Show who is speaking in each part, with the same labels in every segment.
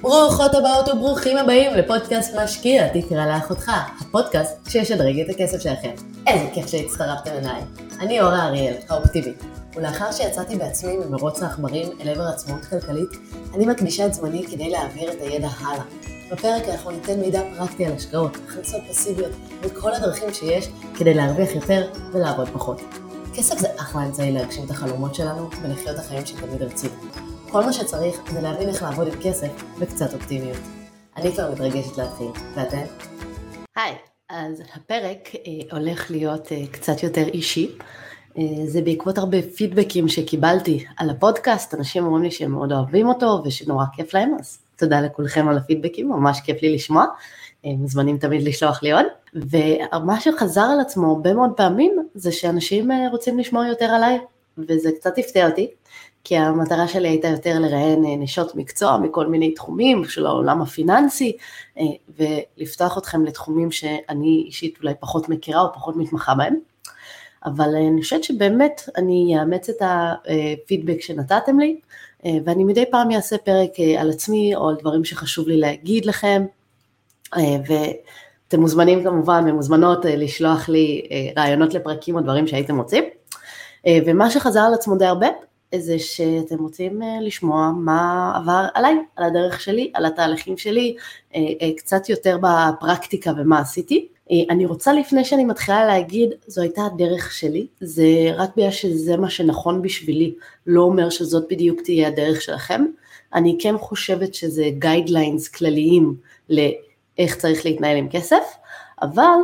Speaker 1: ברוכות הבאות וברוכים הבאים לפודקאסט משקיע, תקרא לאחותך, הפודקאסט שישדרג את הכסף שלכם. איזה כיף שהצטרפתם אליי. אני אורה אריאל, האופטימית, ולאחר שיצאתי בעצמי ממרוץ העכברים אל עבר עצמאות כלכלית, אני מקדישה את זמני כדי להעביר את הידע הלאה. בפרק אנחנו ניתן מידע פרקטי על השקעות, הכנסות פסיביות וכל הדרכים שיש כדי להרוויח יותר ולעבוד פחות. כסף זה אחלה אמצעי להגשים את החלומות שלנו ולחיות החיים שתמיד רצינו. כל מה שצריך זה להבין איך לעבוד עם כסף וקצת אופטימיות. אני כבר מתרגשת להתחיל, ואתן? היי, אז הפרק אה, הולך להיות אה, קצת יותר אישי. אה, זה בעקבות הרבה פידבקים שקיבלתי על הפודקאסט, אנשים אומרים לי שהם מאוד אוהבים אותו ושנורא כיף להם, אז תודה לכולכם על הפידבקים, ממש כיף לי לשמוע. אה, מוזמנים תמיד לשלוח לי עוד. ומה שחזר על עצמו הרבה מאוד פעמים זה שאנשים אה, רוצים לשמוע יותר עליי, וזה קצת הפתיע אותי, כי המטרה שלי הייתה יותר לראיין אה, נשות מקצוע מכל מיני תחומים של העולם הפיננסי, ולפתוח אתכם לתחומים שאני אישית אולי פחות מכירה או פחות מתמחה בהם. אבל אני חושבת שבאמת אני אאמץ את הפידבק שנתתם לי, ואני מדי פעם אעשה פרק על עצמי או על דברים שחשוב לי להגיד לכם, אה, ואתם מוזמנים כמובן ומוזמנות אה, לשלוח לי אה, רעיונות לפרקים או דברים שהייתם רוצים. ומה שחזר על עצמו די הרבה, זה שאתם רוצים לשמוע מה עבר עליי, על הדרך שלי, על התהליכים שלי, קצת יותר בפרקטיקה ומה עשיתי. אני רוצה לפני שאני מתחילה להגיד, זו הייתה הדרך שלי, זה רק בגלל שזה מה שנכון בשבילי, לא אומר שזאת בדיוק תהיה הדרך שלכם. אני כן חושבת שזה guidelines כלליים איך צריך להתנהל עם כסף, אבל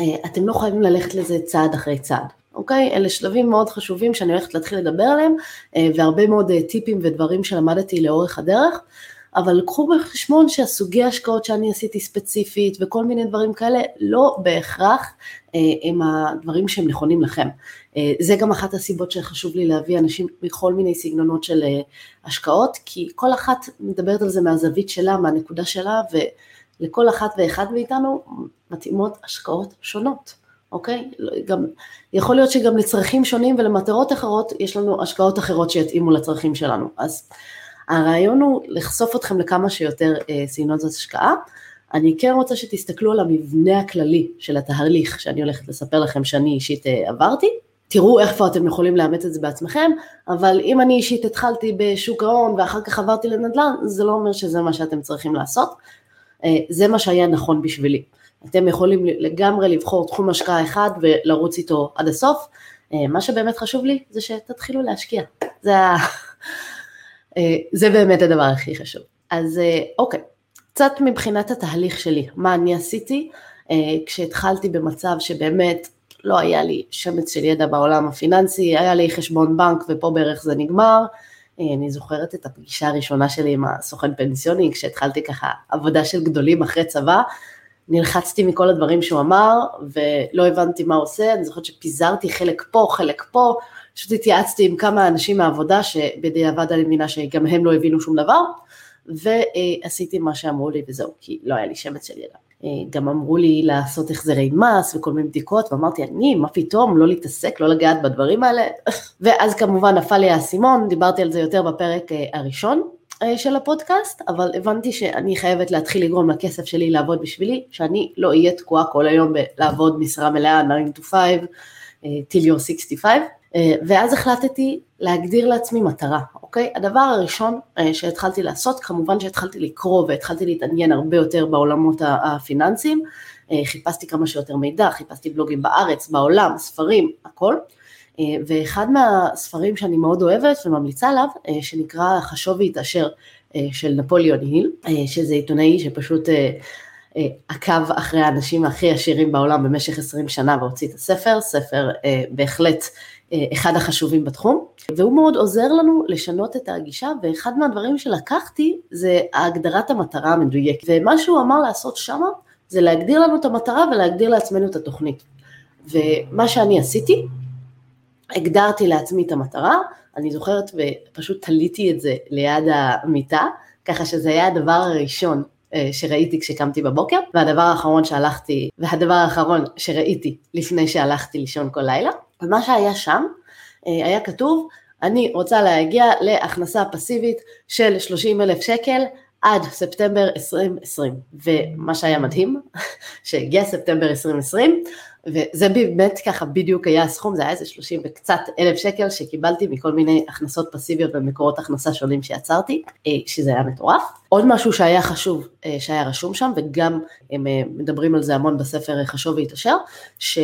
Speaker 1: אה, אתם לא חייבים ללכת לזה צעד אחרי צעד, אוקיי? אלה שלבים מאוד חשובים שאני הולכת להתחיל לדבר עליהם, אה, והרבה מאוד אה, טיפים ודברים שלמדתי לאורך הדרך, אבל קחו בחשבון שהסוגי השקעות שאני עשיתי ספציפית וכל מיני דברים כאלה, לא בהכרח הם הדברים שהם נכונים לכם. זה גם אחת הסיבות שחשוב לי להביא אנשים מכל מיני סגנונות של השקעות, כי כל אחת מדברת על זה מהזווית שלה, מהנקודה שלה, ו... לכל אחת ואחד מאיתנו מתאימות השקעות שונות, אוקיי? גם, יכול להיות שגם לצרכים שונים ולמטרות אחרות יש לנו השקעות אחרות שיתאימו לצרכים שלנו. אז הרעיון הוא לחשוף אתכם לכמה שיותר אה, סגנונות השקעה. אני כן רוצה שתסתכלו על המבנה הכללי של התהליך שאני הולכת לספר לכם שאני אישית אה, עברתי. תראו איפה אתם יכולים לאמץ את זה בעצמכם, אבל אם אני אישית התחלתי בשוק ההון ואחר כך עברתי לנדל"ן, זה לא אומר שזה מה שאתם צריכים לעשות. אה, זה מה שהיה נכון בשבילי. אתם יכולים לגמרי לבחור תחום השקעה אחד ולרוץ איתו עד הסוף. אה, מה שבאמת חשוב לי זה שתתחילו להשקיע. זה. אה, זה באמת הדבר הכי חשוב. אז אוקיי, קצת מבחינת התהליך שלי, מה אני עשיתי כשהתחלתי במצב שבאמת לא היה לי שמץ של ידע בעולם הפיננסי, היה לי חשבון בנק ופה בערך זה נגמר, אני זוכרת את הפגישה הראשונה שלי עם הסוכן פנסיוני, כשהתחלתי ככה עבודה של גדולים אחרי צבא, נלחצתי מכל הדברים שהוא אמר, ולא הבנתי מה הוא עושה, אני זוכרת שפיזרתי חלק פה, חלק פה, פשוט התייעצתי עם כמה אנשים מהעבודה, שבדיעבד אני מבינה שגם הם לא הבינו שום דבר, ועשיתי מה שאמרו לי וזהו, כי לא היה לי שמץ של ידע. אה, גם אמרו לי לעשות החזרי מס וכל מיני בדיקות, ואמרתי, אני, מה פתאום, לא להתעסק, לא לגעת בדברים האלה. ואז כמובן נפל לי האסימון, דיברתי על זה יותר בפרק אה, הראשון של הפודקאסט, אבל הבנתי שאני חייבת להתחיל לגרום לכסף שלי לעבוד בשבילי, שאני לא אהיה תקועה כל היום בלעבוד משרה מלאה, 9 to 5, till you're 65. ואז החלטתי להגדיר לעצמי מטרה, אוקיי? הדבר הראשון אה, שהתחלתי לעשות, כמובן שהתחלתי לקרוא והתחלתי להתעניין הרבה יותר בעולמות הפיננסיים, אה, חיפשתי כמה שיותר מידע, חיפשתי בלוגים בארץ, בעולם, ספרים, הכל. אה, ואחד מהספרים שאני מאוד אוהבת וממליצה עליו, שנקרא חשוב והתעשר של נפוליאון היל, שזה עיתונאי שפשוט עקב אחרי האנשים הכי עשירים בעולם במשך 20 שנה והוציא את הספר, ספר בהחלט אחד החשובים בתחום, והוא מאוד עוזר לנו לשנות את הגישה, ואחד מהדברים שלקחתי זה הגדרת המטרה המדויקת, ומה שהוא אמר לעשות שמה זה להגדיר לנו את המטרה ולהגדיר לעצמנו את התוכנית. ומה שאני עשיתי, הגדרתי לעצמי את המטרה, אני זוכרת ופשוט תליתי את זה ליד המיטה, ככה שזה היה הדבר הראשון אה, שראיתי כשקמתי בבוקר, והדבר האחרון שהלכתי, והדבר האחרון שראיתי לפני שהלכתי לישון כל לילה. ומה שהיה שם, אה, היה כתוב, אני רוצה להגיע להכנסה פסיבית של 30 אלף שקל עד ספטמבר 2020, ומה שהיה מדהים, שהגיע ספטמבר 2020, וזה באמת ככה בדיוק היה הסכום, זה היה איזה 30 וקצת אלף שקל שקיבלתי מכל מיני הכנסות פסיביות ומקורות הכנסה שונים שיצרתי, אה, שזה היה מטורף. עוד משהו שהיה חשוב, אה, שהיה רשום שם, וגם הם אה, מדברים על זה המון בספר חשוב והתעשר, ש...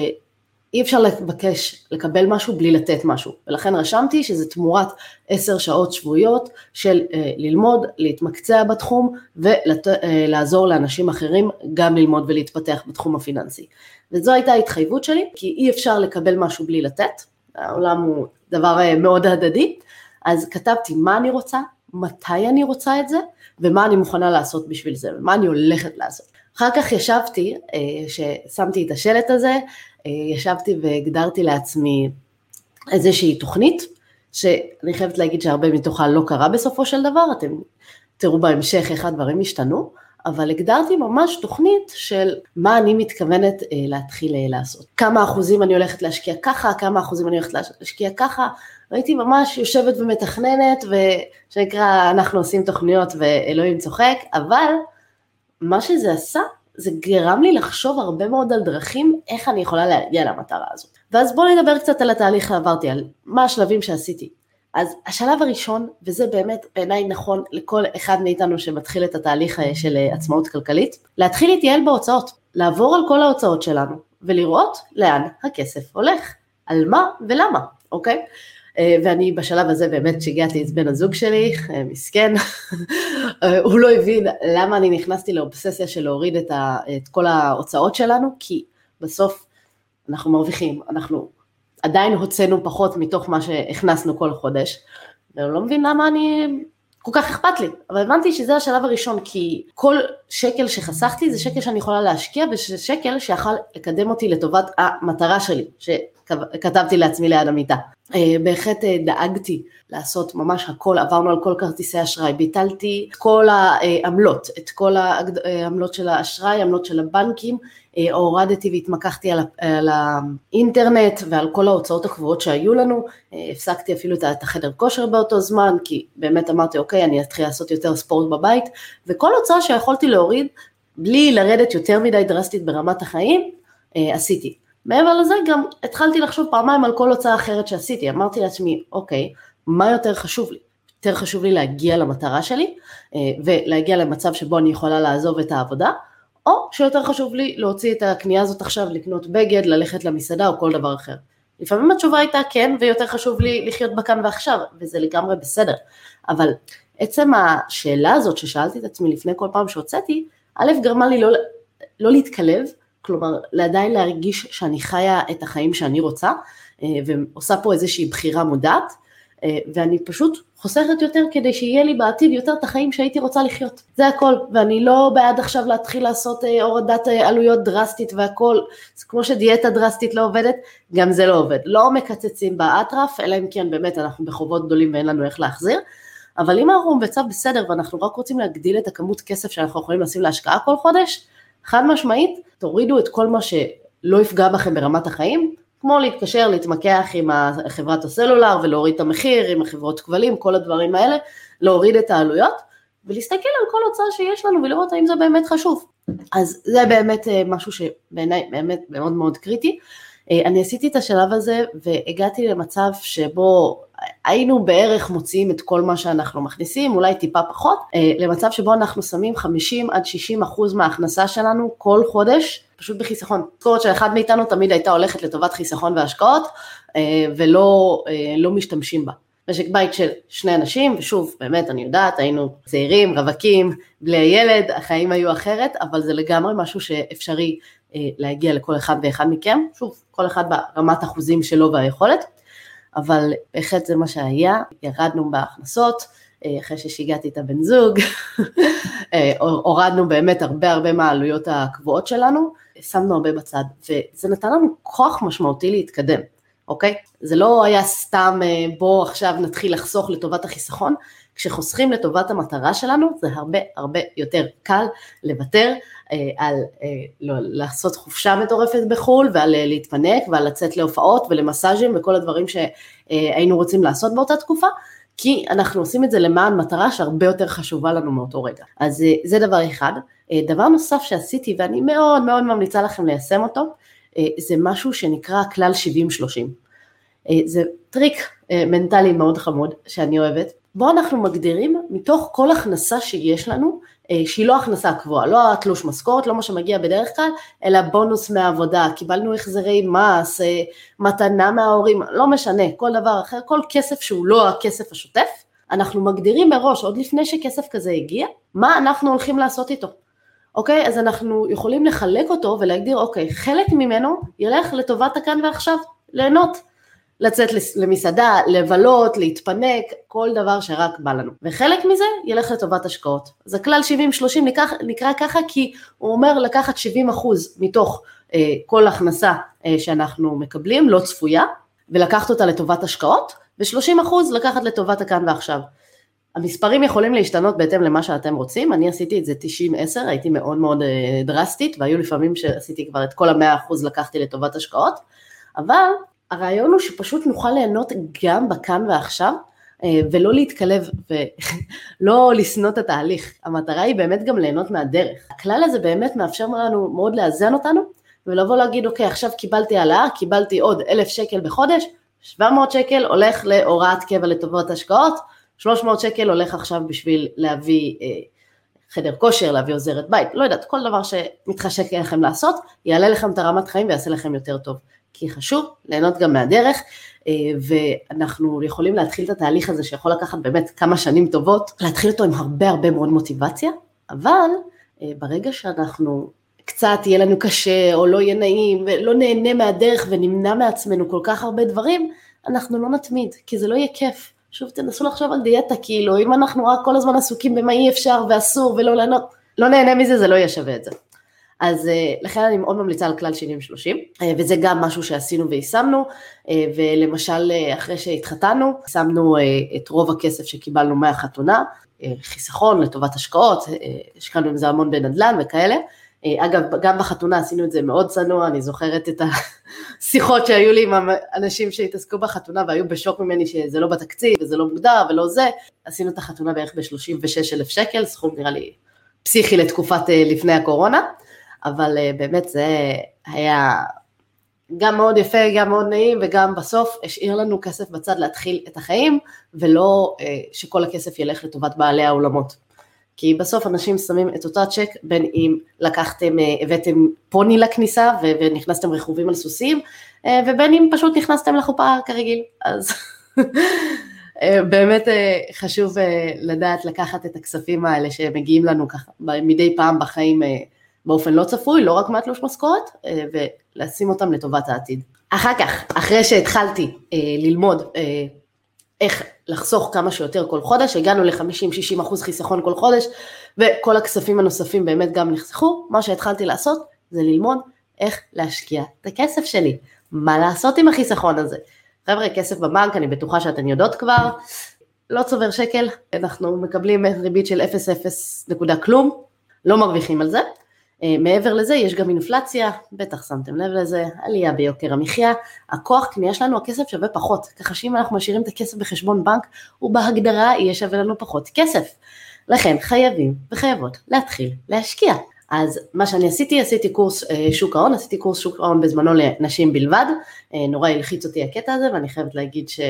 Speaker 1: אי אפשר לבקש לקבל משהו בלי לתת משהו, ולכן רשמתי שזה תמורת עשר שעות שבועיות של אה, ללמוד, להתמקצע בתחום ולעזור אה, לאנשים אחרים גם ללמוד ולהתפתח בתחום הפיננסי. וזו הייתה ההתחייבות שלי, כי אי אפשר לקבל משהו בלי לתת, העולם הוא דבר אה, מאוד הדדי, אז כתבתי מה אני רוצה, מתי אני רוצה את זה, ומה אני מוכנה לעשות בשביל זה, ומה אני הולכת לעשות. אחר כך ישבתי, ששמתי את השלט הזה, ישבתי והגדרתי לעצמי איזושהי תוכנית, שאני חייבת להגיד שהרבה מתוכה לא קרה בסופו של דבר, אתם תראו בהמשך איך הדברים השתנו, אבל הגדרתי ממש תוכנית של מה אני מתכוונת אה, להתחיל אה, לעשות. כמה אחוזים אני הולכת להשקיע ככה, כמה אחוזים אני הולכת להשקיע ככה, הייתי ממש יושבת ומתכננת, ושנקרא אנחנו עושים תוכניות ואלוהים צוחק, אבל מה שזה עשה זה גרם לי לחשוב הרבה מאוד על דרכים איך אני יכולה להגיע למטרה הזאת. ואז בואו נדבר קצת על התהליך שעברתי, על מה השלבים שעשיתי. אז השלב הראשון, וזה באמת בעיניי נכון לכל אחד מאיתנו שמתחיל את התהליך אה, של אה, עצמאות כלכלית, להתחיל להתייעל בהוצאות, לעבור על כל ההוצאות שלנו ולראות לאן הכסף הולך, על מה ולמה, אוקיי? אה, ואני בשלב הזה באמת שיגעתי את בן הזוג שלי, אה, מסכן, אה, הוא לא הבין למה אני נכנסתי לאובססיה של להוריד את, ה, את כל ההוצאות שלנו, כי בסוף אנחנו מרוויחים, אנחנו עדיין הוצאנו פחות מתוך מה שהכנסנו כל חודש, ואני לא מבין למה אני, כל כך אכפת לי, אבל הבנתי שזה השלב הראשון, כי כל שקל שחסכתי זה שקל שאני יכולה להשקיע, וזה שקל שיכול לקדם אותי לטובת המטרה שלי, שכתבתי לעצמי ליד המיטה. אה, בהחלט אה, דאגתי לעשות ממש הכל, עברנו על כל כרטיסי אשראי, ביטלתי את כל העמלות, את כל העמלות של האשראי, עמלות של הבנקים, אה, הורדתי והתמקחתי על האינטרנט ועל כל ההוצאות הקבועות שהיו לנו, הפסקתי אפילו את החדר כושר באותו זמן, כי באמת אמרתי אוקיי, אני אתחיל לעשות יותר ספורט בבית, וכל הוצאה שיכולתי להוריד, בלי לרדת יותר מדי דרסטית ברמת החיים, עשיתי. מעבר לזה גם התחלתי לחשוב פעמיים על כל הוצאה אחרת שעשיתי, אמרתי לעצמי, אוקיי, מה יותר חשוב לי? יותר חשוב לי להגיע למטרה שלי אה, ולהגיע למצב שבו אני יכולה לעזוב את העבודה, או שיותר חשוב לי להוציא את הקנייה הזאת עכשיו, לקנות בגד, ללכת למסעדה או כל דבר אחר. לפעמים התשובה הייתה כן, ויותר חשוב לי לחיות בכאן ועכשיו, וזה לגמרי בסדר. אבל עצם השאלה הזאת ששאלתי את עצמי לפני כל פעם שהוצאתי, א', גרמה לי לא, לא להתקלב, כלומר עדיין להרגיש שאני חיה את החיים שאני רוצה אה, ועושה פה איזושהי בחירה מודעת אה, ואני פשוט חוסכת יותר כדי שיהיה לי בעתיד יותר את החיים שהייתי רוצה לחיות. זה הכל, ואני לא בעד עכשיו להתחיל לעשות אה, הורדת עלויות דרסטית והכל, זה כמו שדיאטה דרסטית לא עובדת, גם זה לא עובד. לא מקצצים באטרף, אלא אם כן באמת אנחנו בחובות גדולים ואין לנו איך להחזיר, אבל אם אנחנו במצב בסדר ואנחנו רק רוצים להגדיל את הכמות כסף שאנחנו יכולים לשים להשקעה כל חודש, חד משמעית, תורידו את כל מה שלא יפגע בכם ברמת החיים, כמו להתקשר, להתמקח עם חברת הסלולר ולהוריד את המחיר, עם החברות כבלים, כל הדברים האלה, להוריד את העלויות, ולהסתכל על כל הוצאה שיש לנו ולראות האם זה באמת חשוב. אז זה באמת אה, משהו שבעיניי באמת מאוד מאוד קריטי. אה, אני עשיתי את השלב הזה והגעתי למצב שבו היינו בערך מוציאים את כל מה שאנחנו מכניסים, אולי טיפה פחות, אה, למצב שבו אנחנו שמים 50 עד 60 אחוז מההכנסה שלנו כל חודש, פשוט בחיסכון. משכורת של אחד מאיתנו תמיד הייתה הולכת לטובת חיסכון והשקעות, אה, ולא לא משתמשים בה. משק בית של שני אנשים, ושוב, באמת, אני יודעת, היינו צעירים, רווקים, בלי הילד, החיים היו אחרת, אבל זה לגמרי משהו שאפשרי אה, להגיע לכל אחד ואחד מכם, שוב, כל אחד ברמת אחוזים שלו והיכולת, אבל בהחלט זה מה שהיה, ירדנו בהכנסות, אה, אחרי ששיגעתי את הבן זוג, אה, הורדנו באמת הרבה הרבה מהעלויות הקבועות שלנו, שמנו הרבה בצד, וזה נתן לנו כוח משמעותי להתקדם, אוקיי? זה לא היה סתם בוא עכשיו נתחיל לחסוך לטובת החיסכון, כשחוסכים לטובת המטרה שלנו זה הרבה הרבה יותר קל לוותר אה, על אה, לא, לעשות חופשה מטורפת בחו"ל ועל אה, להתפנק ועל לצאת להופעות ולמסאז'ים וכל הדברים שהיינו רוצים לעשות באותה תקופה, כי אנחנו עושים את זה למען מטרה שהרבה יותר חשובה לנו מאותו רגע. אז אה, זה דבר אחד. אה, דבר נוסף שעשיתי ואני מאוד מאוד ממליצה לכם ליישם אותו, אה, זה משהו שנקרא כלל 70-30. זה טריק מנטלי מאוד חמוד שאני אוהבת. בו אנחנו מגדירים מתוך כל הכנסה שיש לנו, שהיא לא הכנסה קבועה, לא התלוש משכורת, לא מה שמגיע בדרך כלל, אלא בונוס מהעבודה, קיבלנו החזרי מס, מתנה מההורים, לא משנה, כל דבר אחר, כל כסף שהוא לא הכסף השוטף, אנחנו מגדירים מראש, עוד לפני שכסף כזה הגיע, מה אנחנו הולכים לעשות איתו. אוקיי? אז אנחנו יכולים לחלק אותו ולהגדיר, אוקיי, חלק ממנו ילך לטובת הכאן ועכשיו, ליהנות. לצאת למסעדה, לבלות, להתפנק, כל דבר שרק בא לנו. וחלק מזה ילך לטובת השקעות. אז הכלל 70-30 נקרא, נקרא ככה כי הוא אומר לקחת 70 אחוז מתוך אה, כל הכנסה אה, שאנחנו מקבלים, לא צפויה, ולקחת אותה לטובת השקעות, ו-30 אחוז לקחת לטובת הכאן ועכשיו. המספרים יכולים להשתנות בהתאם למה שאתם רוצים, אני עשיתי את זה 90-10, הייתי מאוד מאוד אה, דרסטית, והיו לפעמים שעשיתי כבר את כל ה-100% לקחתי לטובת השקעות, אבל הרעיון הוא שפשוט נוכל ליהנות גם בכאן ועכשיו, אה, ולא להתקלב ולא לשנוא את התהליך. המטרה היא באמת גם ליהנות מהדרך. הכלל הזה באמת מאפשר לנו מאוד לאזן אותנו, ולבוא להגיד, אוקיי, עכשיו קיבלתי העלאה, קיבלתי עוד אלף שקל בחודש, 700 שקל הולך להוראת קבע לטובות השקעות, 300 שקל הולך עכשיו בשביל להביא אה, חדר כושר, להביא עוזרת בית, לא יודעת, כל דבר שמתחשק לכם לעשות, יעלה לכם את הרמת חיים ויעשה לכם יותר טוב. כי חשוב ליהנות גם מהדרך, אה, ואנחנו יכולים להתחיל את התהליך הזה שיכול לקחת באמת כמה שנים טובות, להתחיל אותו עם הרבה הרבה מאוד מוטיבציה, אבל אה, ברגע שאנחנו קצת יהיה לנו קשה או לא יהיה נעים ולא נהנה מהדרך ונמנע מעצמנו כל כך הרבה דברים, אנחנו לא נתמיד, כי זה לא יהיה כיף. שוב תנסו לחשוב על דיאטה, כאילו אם אנחנו רק כל הזמן עסוקים במה אי אפשר ואסור ולא ליהנות, לא נהנה מזה זה לא יהיה שווה את זה. אז אה, לכן אני מאוד ממליצה על כלל 70-30, אה, וזה גם משהו שעשינו ויישמנו, אה, ולמשל אחרי שהתחתנו, שמנו את רוב הכסף שקיבלנו מהחתונה, חיסכון לטובת השקעות, השקענו עם זה המון בנדל"ן וכאלה. אגב, גם בחתונה עשינו את זה מאוד צנוע, אני זוכרת את השיחות שהיו לי עם אנשים שהתעסקו בחתונה והיו בשוק ממני שזה לא בתקציב וזה לא מוגדר ולא זה. עשינו את החתונה בערך ב-36 אלף שקל, סכום נראה לי פסיכי לתקופת לפני הקורונה. אבל אה, באמת זה היה גם מאוד יפה, גם מאוד נעים, וגם בסוף השאיר לנו כסף בצד להתחיל את החיים, ולא אה, שכל הכסף ילך לטובת בעלי האולמות. כי בסוף אנשים שמים את אותה צ'ק, בין אם לקחתם, אה, הבאתם פוני לכניסה ונכנסתם רכובים על סוסים, ובין אם פשוט נכנסתם לחופה כרגיל, אז באמת חשוב לדעת לקחת את הכספים האלה שמגיעים לנו ככה מדי פעם בחיים באופן לא צפוי, לא רק מהתלוש משכורת, אה, ולשים אותם לטובת העתיד. אחר כך, אחרי שהתחלתי אה, ללמוד אה, איך לחסוך כמה שיותר כל חודש, הגענו ל-50-60 אחוז חיסכון כל חודש, וכל הכספים הנוספים באמת גם נחסכו, מה שהתחלתי לעשות זה ללמוד איך להשקיע את הכסף שלי, מה לעשות עם החיסכון הזה. חבר'ה, כסף בבנק, אני בטוחה שאתן יודעות כבר, לא צובר שקל, אנחנו מקבלים ריבית של 0-0 נקודה כלום, לא מרוויחים על זה, מעבר לזה יש גם אינפלציה, בטח שמתם לב לזה, עלייה ביוקר המחיה, הכוח קנייה שלנו, הכסף שווה פחות, ככה שאם אנחנו משאירים את הכסף בחשבון בנק, הוא בהגדרה יהיה שווה לנו פחות כסף. לכן חייבים וחייבות להתחיל להשקיע. אז מה שאני עשיתי, עשיתי קורס אה, שוק ההון, עשיתי קורס שוק ההון בזמנו לנשים בלבד, אה, נורא הלחיץ אותי הקטע הזה ואני חייבת להגיד ש...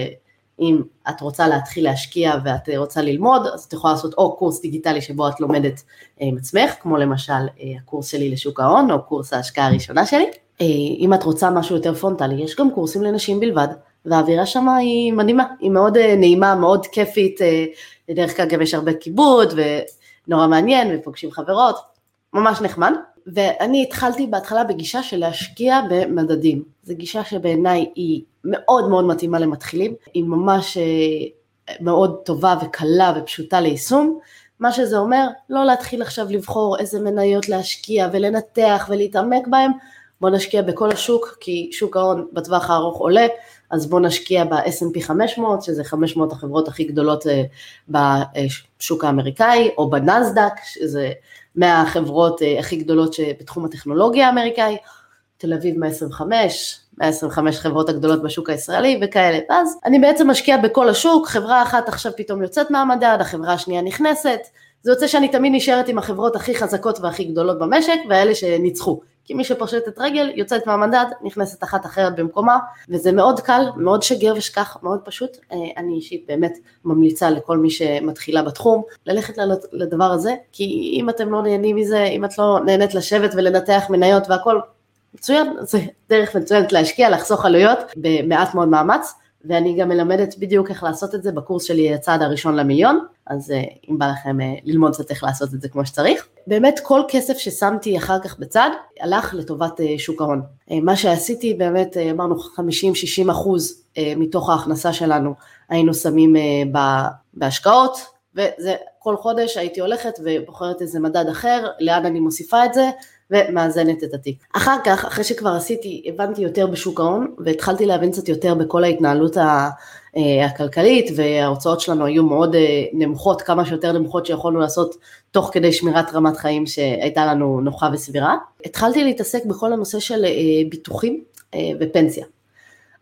Speaker 1: אם את רוצה להתחיל להשקיע ואת רוצה ללמוד, אז את יכולה לעשות או קורס דיגיטלי שבו את לומדת אה, עם עצמך, כמו למשל אה, הקורס שלי לשוק ההון, או קורס ההשקעה הראשונה שלי. אה, אם את רוצה משהו יותר פרונטלי, יש גם קורסים לנשים בלבד, והאווירה שם היא מדהימה, היא מאוד נעימה, מאוד כיפית, בדרך כלל גם יש הרבה כיבוד, ונורא מעניין, ופוגשים חברות, ממש נחמד. ואני התחלתי בהתחלה בגישה של להשקיע במדדים. זו גישה שבעיניי היא מאוד מאוד מתאימה למתחילים, היא ממש אה, מאוד טובה וקלה ופשוטה ליישום. מה שזה אומר, לא להתחיל עכשיו לבחור איזה מניות להשקיע ולנתח ולהתעמק בהם, בוא נשקיע בכל השוק, כי שוק ההון בטווח הארוך עולה, אז בוא נשקיע ב-S&P 500, שזה 500 החברות הכי גדולות אה, בשוק האמריקאי, או בנסדק, שזה מהחברות אה, הכי גדולות בתחום הטכנולוגיה האמריקאי, תל אביב 125, 125 חברות הגדולות בשוק הישראלי וכאלה. ואז אני בעצם משקיע בכל השוק, חברה אחת עכשיו פתאום יוצאת מהמדד, החברה השנייה נכנסת, זה יוצא שאני תמיד נשארת עם החברות הכי חזקות והכי גדולות במשק, והאלה שניצחו. כי מי שפושטת רגל יוצאת מהמדד, נכנסת אחת אחרת במקומה, וזה מאוד קל, מאוד שגר ושכח, מאוד פשוט. אה, אני אישית באמת ממליצה לכל מי שמתחילה בתחום, ללכת לדבר הזה, כי אם אתם לא נהנים מזה, אם את לא נהנית לשבת ולנתח מניות והכל, מצוין, זה דרך מצוינת להשקיע, לחסוך עלויות במעט מאוד מאמץ. ואני גם מלמדת בדיוק איך לעשות את זה בקורס שלי הצעד הראשון למיליון, אז אה, אם בא לכם אה, ללמוד קצת איך לעשות את זה כמו שצריך. באמת כל כסף ששמתי אחר כך בצד הלך לטובת אה, שוק ההון. מה שעשיתי באמת אמרנו 50-60 אחוז מתוך ההכנסה שלנו היינו שמים בהשקעות וזה כל חודש הייתי הולכת ובוחרת איזה מדד אחר, לאן אני מוסיפה את זה ומאזנת את התיק. אחר כך, אחרי שכבר עשיתי, הבנתי יותר בשוק ההון והתחלתי להבין קצת יותר בכל ההתנהלות אה, הכלכלית וההוצאות שלנו היו מאוד אה, נמוכות, כמה שיותר נמוכות שיכולנו לעשות תוך כדי שמירת רמת חיים שהייתה לנו נוחה וסבירה. התחלתי להתעסק בכל הנושא של אה, ביטוחים ופנסיה.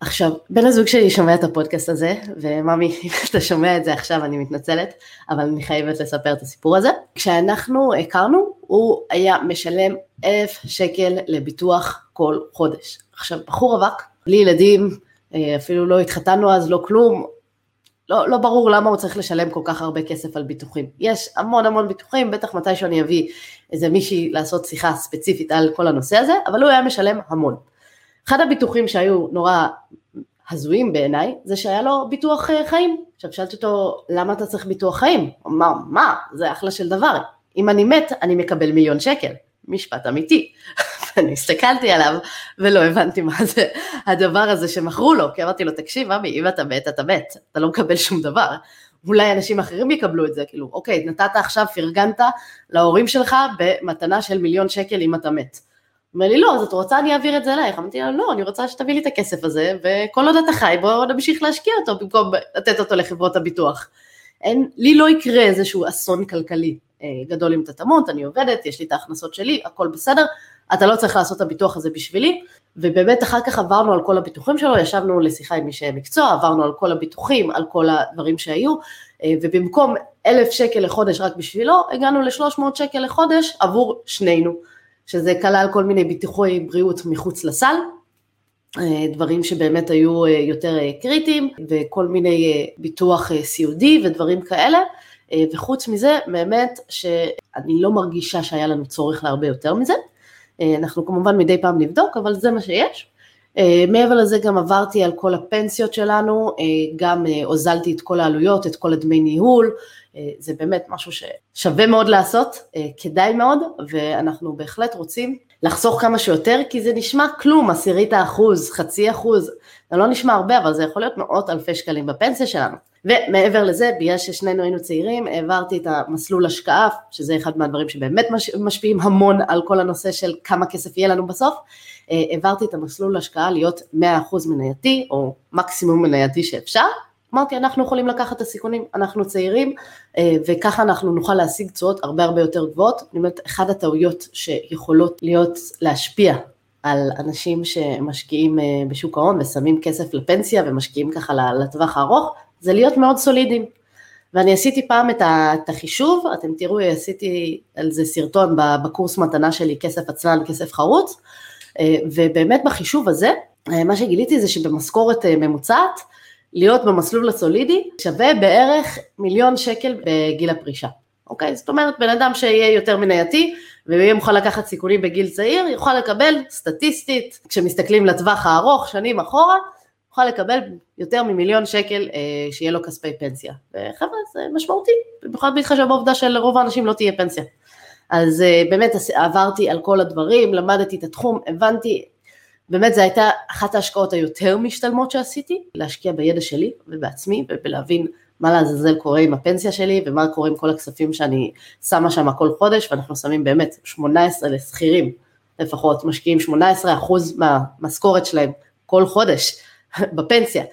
Speaker 1: עכשיו, בן הזוג שלי שומע את הפודקאסט הזה, וממי, אם אתה שומע את זה עכשיו, אני מתנצלת, אבל אני חייבת לספר את הסיפור הזה. כשאנחנו הכרנו, הוא היה משלם אלף שקל לביטוח כל חודש. עכשיו, בחור רווק, בלי ילדים, אה, אפילו לא התחתנו אז, לא כלום, לא, לא ברור למה הוא צריך לשלם כל כך הרבה כסף על ביטוחים. יש המון המון ביטוחים, בטח מתי שאני אביא איזה מישהי לעשות שיחה ספציפית על כל הנושא הזה, אבל הוא היה משלם המון. אחד הביטוחים שהיו נורא הזויים בעיניי, זה שהיה לו ביטוח אה, חיים. עכשיו שאלתי אותו, למה אתה צריך ביטוח חיים? הוא אמר, מה, זה אחלה של דבר. אם אני מת, אני מקבל מיליון שקל. משפט אמיתי. ואני הסתכלתי עליו ולא הבנתי מה זה הדבר הזה שמכרו לו, כי אמרתי לו, תקשיב, אבי, אם אתה מת, אתה מת, אתה לא מקבל שום דבר. אולי אנשים אחרים יקבלו את זה, כאילו, אוקיי, נתת עכשיו, פרגנת להורים שלך במתנה של מיליון שקל אם אתה מת. אומר לי, לא, אז את רוצה אני אעביר את זה אלייך? אמרתי לה, לא, אני רוצה שתביא לי את הכסף הזה, וכל עוד אתה חי, בוא נמשיך להשקיע אותו במקום לתת אותו לחברות הביטוח. אין, לי לא יקרה איזשהו אסון כלכלי אה, גדול אם אתה תמות, אני עובדת, יש לי את ההכנסות שלי, הכל בסדר, אתה לא צריך לעשות את הביטוח הזה בשבילי, ובאמת אחר כך עברנו על כל הביטוחים שלו, ישבנו לשיחה עם אישי מקצוע, עברנו על כל הביטוחים, על כל הדברים שהיו, אה, ובמקום אלף שקל לחודש רק בשבילו, הגענו לשלוש מאות שקל לחודש עבור שנינו. שזה כלל כל מיני ביטוחי בריאות מחוץ לסל, אה, דברים שבאמת היו אה, יותר אה, קריטיים, וכל מיני ביטוח סיעודי ודברים כאלה, וחוץ מזה, באמת שאני לא מרגישה שהיה לנו צורך להרבה יותר מזה. אנחנו כמובן מדי פעם נבדוק, אבל זה מה שיש. מעבר לזה גם עברתי על כל הפנסיות שלנו, גם הוזלתי את כל העלויות, את כל הדמי ניהול, אה, זה באמת משהו ששווה מאוד לעשות, אה, כדאי מאוד, ואנחנו בהחלט רוצים לחסוך כמה שיותר, כי זה נשמע כלום, עשירית האחוז, חצי אחוז, זה לא נשמע הרבה, אבל זה יכול להיות מאות אלפי שקלים בפנסיה שלנו. ומעבר לזה, בגלל ששנינו היינו צעירים, העברתי את המסלול השקעה, שזה אחד מהדברים שבאמת משפיעים המון על כל הנושא של כמה כסף יהיה לנו בסוף, אה, העברתי את המסלול השקעה להיות 100% מנייתי, או מקסימום מנייתי שאפשר, אמרתי, אנחנו יכולים לקחת את הסיכונים, אנחנו צעירים, אה, וככה אנחנו נוכל להשיג תשואות הרבה הרבה יותר גבוהות. אני אומרת, אחת הטעויות שיכולות להיות, להשפיע על אנשים שמשקיעים אה, בשוק ההון ושמים כסף לפנסיה ומשקיעים ככה לטווח הארוך, זה להיות מאוד סולידיים. ואני עשיתי פעם את החישוב, אתם תראו, עשיתי על זה סרטון בקורס מתנה שלי, כסף עצלן, כסף חרוץ, אה, ובאמת בחישוב הזה, מה שגיליתי זה שבמשכורת ממוצעת, להיות במסלול הסולידי שווה בערך מיליון שקל בגיל הפרישה, אוקיי? זאת אומרת, בן אדם שיהיה יותר מנייתי ויהיה מוכן לקחת סיכונים בגיל צעיר, יוכל לקבל סטטיסטית, כשמסתכלים לטווח הארוך, שנים אחורה, יוכל לקבל יותר ממיליון שקל אה, שיהיה לו כספי פנסיה. וחבר'ה, זה משמעותי, במיוחד בהתחשב בעובדה שלרוב האנשים לא תהיה פנסיה. אז אה, באמת עברתי על כל הדברים, למדתי את התחום, הבנתי באמת זו הייתה אחת ההשקעות היותר משתלמות שעשיתי, להשקיע בידע שלי ובעצמי ובלהבין מה לעזאזל קורה עם הפנסיה שלי ומה קורה עם כל הכספים שאני שמה שם כל חודש ואנחנו שמים באמת 18 לשכירים לפחות, משקיעים 18% מהמשכורת שלהם כל חודש בפנסיה,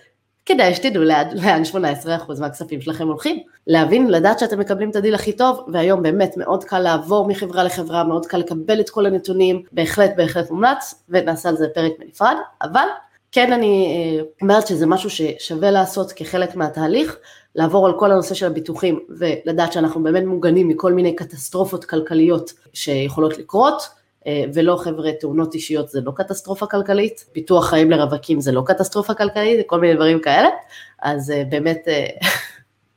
Speaker 1: כדאי שתדעו לאן 18% מהכספים שלכם הולכים. להבין, לדעת שאתם מקבלים את הדיל הכי טוב, והיום באמת מאוד קל לעבור מחברה לחברה, מאוד קל לקבל את כל הנתונים, בהחלט בהחלט מומלץ, ונעשה על זה פרק בנפרד, אבל
Speaker 2: כן אני אה, אומרת שזה משהו ששווה לעשות כחלק מהתהליך, לעבור על כל הנושא של הביטוחים ולדעת שאנחנו באמת מוגנים מכל מיני קטסטרופות כלכליות שיכולות לקרות, ולא חבר'ה תאונות אישיות זה לא קטסטרופה כלכלית, פיתוח חיים לרווקים זה לא קטסטרופה כלכלית, זה כל מיני דברים כאלה, אז אה, באמת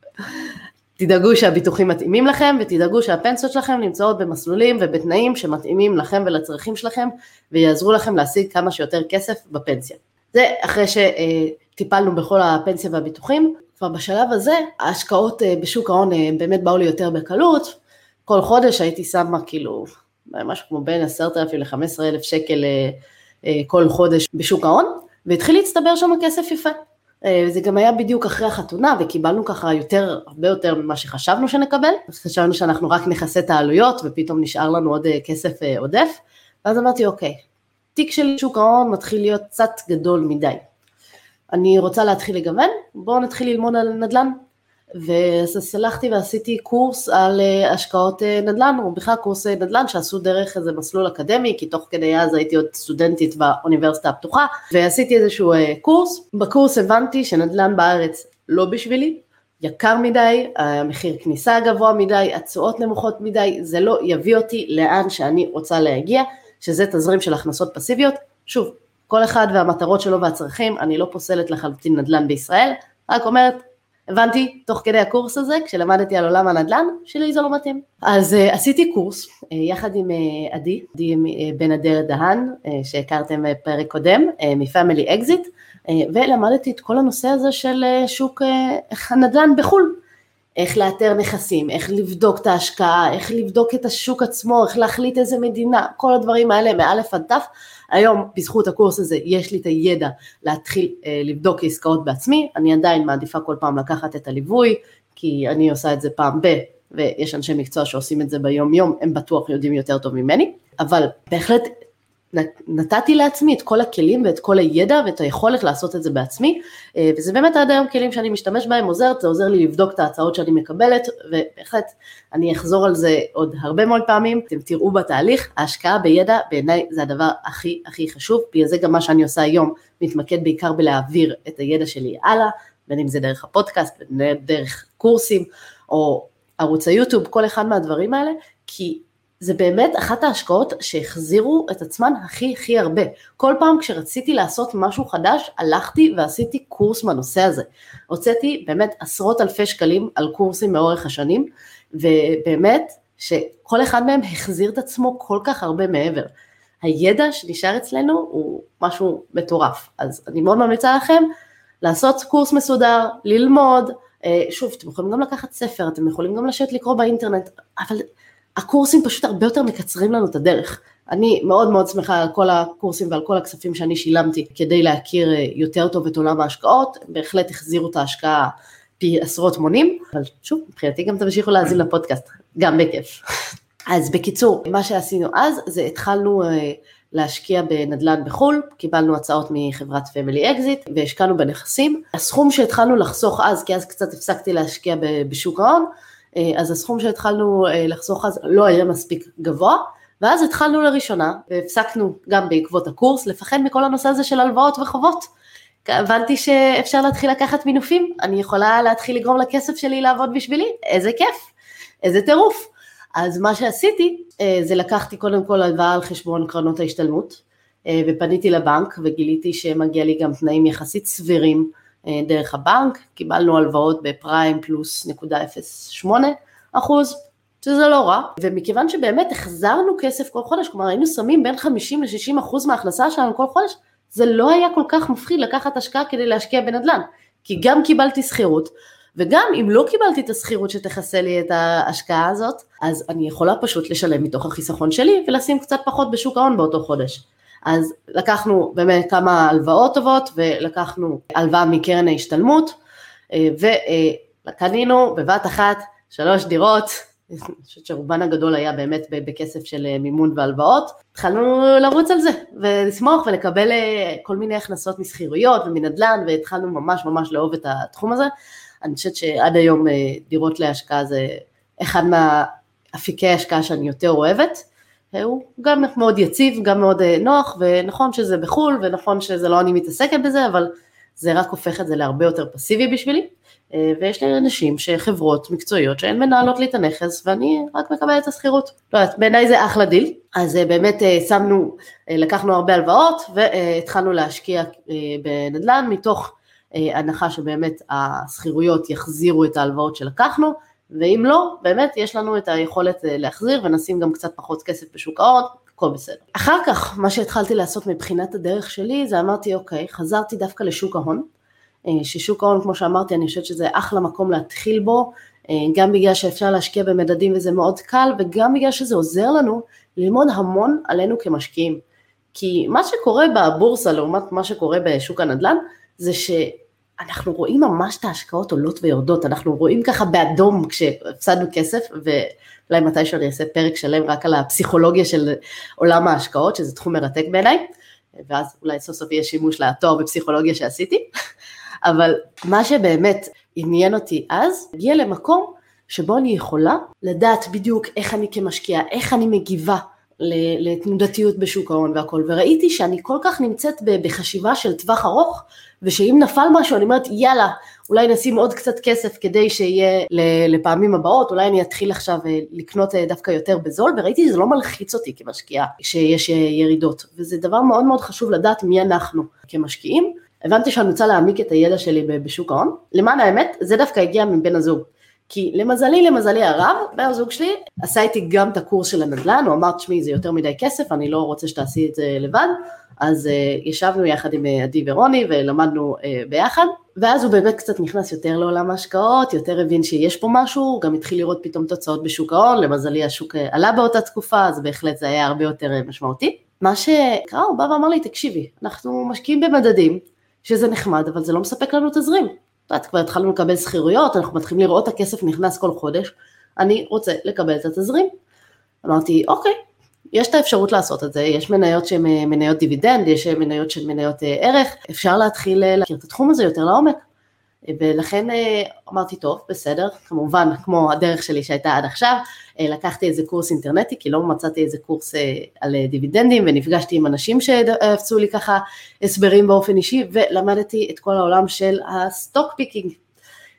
Speaker 2: תדאגו שהביטוחים מתאימים לכם ותדאגו שהפנסיות שלכם נמצאות במסלולים ובתנאים שמתאימים לכם ולצרכים שלכם ויעזרו לכם להשיג כמה שיותר כסף בפנסיה. זה אחרי שטיפלנו בכל הפנסיה והביטוחים, כבר בשלב הזה ההשקעות אה, בשוק ההון אה, באמת באו לי יותר בקלות, כל חודש הייתי שמה כאילו משהו כמו בין 10,000 ל-15,000 שקל אה, כל חודש בשוק ההון, והתחיל להצטבר שם כסף יפה. זה גם היה בדיוק אחרי החתונה וקיבלנו ככה יותר, הרבה יותר ממה שחשבנו שנקבל, חשבנו שאנחנו רק נכסה את העלויות ופתאום נשאר לנו עוד כסף עודף, ואז אמרתי אוקיי, תיק של שוק ההון מתחיל להיות קצת גדול מדי. אני רוצה להתחיל לגוון, בואו נתחיל ללמוד על נדל"ן. ואז הלכתי ועשיתי קורס על אה, השקעות אה, נדל"ן, או בכלל קורס אה, נדל"ן שעשו דרך איזה מסלול אקדמי, כי תוך כדי אז הייתי עוד סטודנטית באוניברסיטה הפתוחה, ועשיתי איזשהו קורס. בקורס הבנתי שנדל"ן בארץ לא בשבילי, יקר מדי, המחיר כניסה גבוה מדי, התשואות נמוכות מדי, זה לא יביא אותי לאן שאני רוצה להגיע. שזה תזרים של הכנסות פסיביות. שוב, כל אחד והמטרות שלו והצרכים, אני לא פוסלת לחלוטין נדל"ן בישראל, רק אומרת, הבנתי תוך כדי הקורס הזה, כשלמדתי על עולם הנדל"ן, שלי זה לא מתאים. אז אה, עשיתי קורס אה, יחד עם אה, עדי, עדי אה, בן אדר דהן, אה, שהכרתם בפרק קודם, אה, מ Family Exit, אה, ולמדתי את כל הנושא הזה של אה, שוק אה, הנדל"ן בחו"ל. איך לאתר נכסים, איך לבדוק את ההשקעה, איך לבדוק את השוק עצמו, איך להחליט איזה מדינה, כל הדברים האלה מאלף עד תף. היום בזכות הקורס הזה יש לי את הידע להתחיל אה, לבדוק עסקאות בעצמי, אני עדיין מעדיפה כל פעם לקחת את הליווי, כי אני עושה את זה פעם ב... ויש אנשי מקצוע שעושים את זה ביום יום, הם בטוח יודעים יותר טוב ממני, אבל בהחלט נתתי לעצמי את כל הכלים ואת כל הידע ואת היכולת לעשות את זה בעצמי, אה, וזה באמת עד היום כלים שאני משתמש בהם עוזרת, זה עוזר לי לבדוק את ההצעות שאני מקבלת, ובהחלט אני אחזור על זה עוד הרבה מאוד פעמים, אתם תראו בתהליך, ההשקעה בידע בעיניי זה הדבר הכי הכי חשוב, בגלל זה גם מה שאני עושה היום מתמקד בעיקר בלהעביר את הידע שלי הלאה, בין אם זה דרך הפודקאסט, בין דרך קורסים, או ערוץ היוטיוב, כל אחד מהדברים האלה, כי זה באמת אחת ההשקעות שהחזירו את עצמן הכי הכי הרבה. כל פעם כשרציתי לעשות משהו חדש, הלכתי ועשיתי קורס בנושא הזה. הוצאתי באמת עשרות אלפי שקלים על קורסים מאורך השנים, ובאמת שכל אחד מהם החזיר את עצמו כל כך הרבה מעבר. הידע שנשאר אצלנו הוא משהו מטורף. אז אני מאוד ממליצה לכם לעשות קורס מסודר, ללמוד, אה, שוב, אתם יכולים גם לקחת ספר, אתם יכולים גם לשבת לקרוא באינטרנט, אבל הקורסים פשוט הרבה יותר מקצרים לנו את הדרך. אני מאוד מאוד שמחה על כל הקורסים ועל כל הכספים שאני שילמתי כדי להכיר אה, יותר טוב את עולם ההשקעות, בהחלט החזירו את ההשקעה פי עשרות מונים, אבל שוב, מבחינתי גם תמשיכו להאזין לפודקאסט, גם בכיף. אז בקיצור, מה שעשינו אז זה התחלנו אה, להשקיע בנדל"ן בחו"ל, קיבלנו הצעות מחברת Family Exit והשקענו בנכסים. הסכום שהתחלנו לחסוך אז, כי אז קצת הפסקתי להשקיע בשוק ההון, אז הסכום שהתחלנו אה, לחסוך אז לא היה מספיק גבוה, ואז התחלנו לראשונה, והפסקנו גם בעקבות הקורס, לפחד מכל הנושא הזה של הלוואות וחובות. הבנתי שאפשר להתחיל לקחת מינופים, אני יכולה להתחיל לגרום לכסף שלי לעבוד בשבילי, איזה כיף, איזה טירוף. אז מה שעשיתי, אה, זה לקחתי קודם כל הלוואה על חשבון קרנות ההשתלמות, ופניתי לבנק וגיליתי שמגיע לי גם תנאים יחסית סבירים אה, דרך הבנק, קיבלנו הלוואות בפריים פלוס נקודה 0.8 אחוז, שזה לא רע, ומכיוון שבאמת החזרנו כסף כל חודש, כלומר היינו שמים בין 50 ל-60 אחוז מההכנסה שלנו כל חודש, זה לא היה כל כך מפחיד לקחת השקעה כדי להשקיע בנדל"ן, כי גם קיבלתי שכירות, וגם אם לא קיבלתי את השכירות שתכסה לי את ההשקעה הזאת, אז אני יכולה פשוט לשלם מתוך החיסכון שלי ולשים קצת פחות בשוק ההון באותו חודש. אז לקחנו באמת כמה הלוואות טובות ולקחנו הלוואה מקרן ההשתלמות אה, וקנינו בבת אחת שלוש דירות, אני חושבת שרובן הגדול היה באמת בכסף של אה, מימון והלוואות, התחלנו לרוץ על זה ולשמוח ולקבל אה, כל מיני הכנסות משכירויות ומנדל"ן והתחלנו ממש ממש לאהוב את התחום הזה. אני חושבת שעד היום דירות להשקעה זה אחד מהאפיקי ההשקעה שאני יותר אוהבת. הוא גם מאוד יציב, גם מאוד נוח, ונכון שזה בחו"ל, ונכון שזה לא אני מתעסקת בזה, אבל זה רק הופך את זה להרבה יותר פסיבי בשבילי. ויש לי אנשים שחברות מקצועיות שהן מנהלות לי את הנכס ואני רק מקבלת את השכירות. לא יודעת, בעיניי זה אחלה דיל. אז באמת שמנו, לקחנו הרבה הלוואות והתחלנו להשקיע בנדל"ן מתוך הנחה שבאמת השכירויות יחזירו את ההלוואות שלקחנו, ואם לא, באמת יש לנו את היכולת להחזיר ונשים גם קצת פחות כסף בשוק ההון, הכל בסדר. אחר כך, מה שהתחלתי לעשות מבחינת הדרך שלי, זה אמרתי, אוקיי, חזרתי דווקא לשוק ההון, ששוק ההון, כמו שאמרתי, אני חושבת שזה אחלה מקום להתחיל בו, גם בגלל שאפשר להשקיע במדדים וזה מאוד קל, וגם בגלל שזה עוזר לנו ללמוד המון עלינו כמשקיעים. כי מה שקורה בבורסה לעומת מה שקורה בשוק הנדל"ן, זה שאנחנו רואים ממש את ההשקעות עולות ויורדות, אנחנו רואים ככה באדום כשהפסדנו כסף, ואולי מתישהו אני אעשה פרק שלם רק על הפסיכולוגיה של עולם ההשקעות, שזה תחום מרתק בעיניי, ואז אולי סוף סוף יהיה שימוש לתואר בפסיכולוגיה שעשיתי, אבל מה שבאמת עניין אותי אז, הגיע למקום שבו אני יכולה לדעת בדיוק איך אני כמשקיעה, איך אני מגיבה לתנודתיות בשוק ההון והכל, וראיתי שאני כל כך נמצאת בחשיבה של טווח ארוך, ושאם נפל משהו אני אומרת יאללה, אולי נשים עוד קצת כסף כדי שיהיה לפעמים הבאות, אולי אני אתחיל עכשיו אה, לקנות אה, דווקא יותר בזול, וראיתי שזה לא מלחיץ אותי כמשקיעה שיש אה, ירידות, וזה דבר מאוד מאוד חשוב לדעת מי אנחנו כמשקיעים. הבנתי שאני רוצה להעמיק את הידע שלי בשוק ההון, למען האמת זה דווקא הגיע מבן הזוג. כי למזלי, למזלי הרב, בן הזוג שלי עשה איתי גם את הקורס של הנדל"ן, הוא אמר, תשמעי, זה יותר מדי כסף, אני לא רוצה שתעשי את זה לבד, אז uh, ישבנו יחד עם uh, עדי ורוני ולמדנו uh, ביחד, ואז הוא באמת קצת נכנס יותר לעולם ההשקעות, יותר הבין שיש פה משהו, הוא גם התחיל לראות פתאום תוצאות בשוק ההון, למזלי השוק עלה באותה תקופה, אז בהחלט זה היה הרבה יותר משמעותי. מה שקרה, הוא בא ואמר לי, תקשיבי, אנחנו משקיעים במדדים, שזה נחמד, אבל זה לא מספק לנו תזרים. את יודעת, כבר התחלנו לקבל שכירויות, אנחנו מתחילים לראות את הכסף נכנס כל חודש, אני רוצה לקבל את התזרים. אמרתי, אוקיי, יש את האפשרות לעשות את זה, יש מניות שהן אה, מניות דיבידנד, יש אה, מניות שהן מניות אה, ערך, אפשר להתחיל להכיר את התחום הזה יותר לעומק. ולכן אמרתי, טוב, בסדר, כמובן, כמו הדרך שלי שהייתה עד עכשיו, לקחתי איזה קורס אינטרנטי, כי לא מצאתי איזה קורס על דיבידנדים, ונפגשתי עם אנשים שהפצו לי ככה הסברים באופן אישי, ולמדתי את כל העולם של ה stock picking,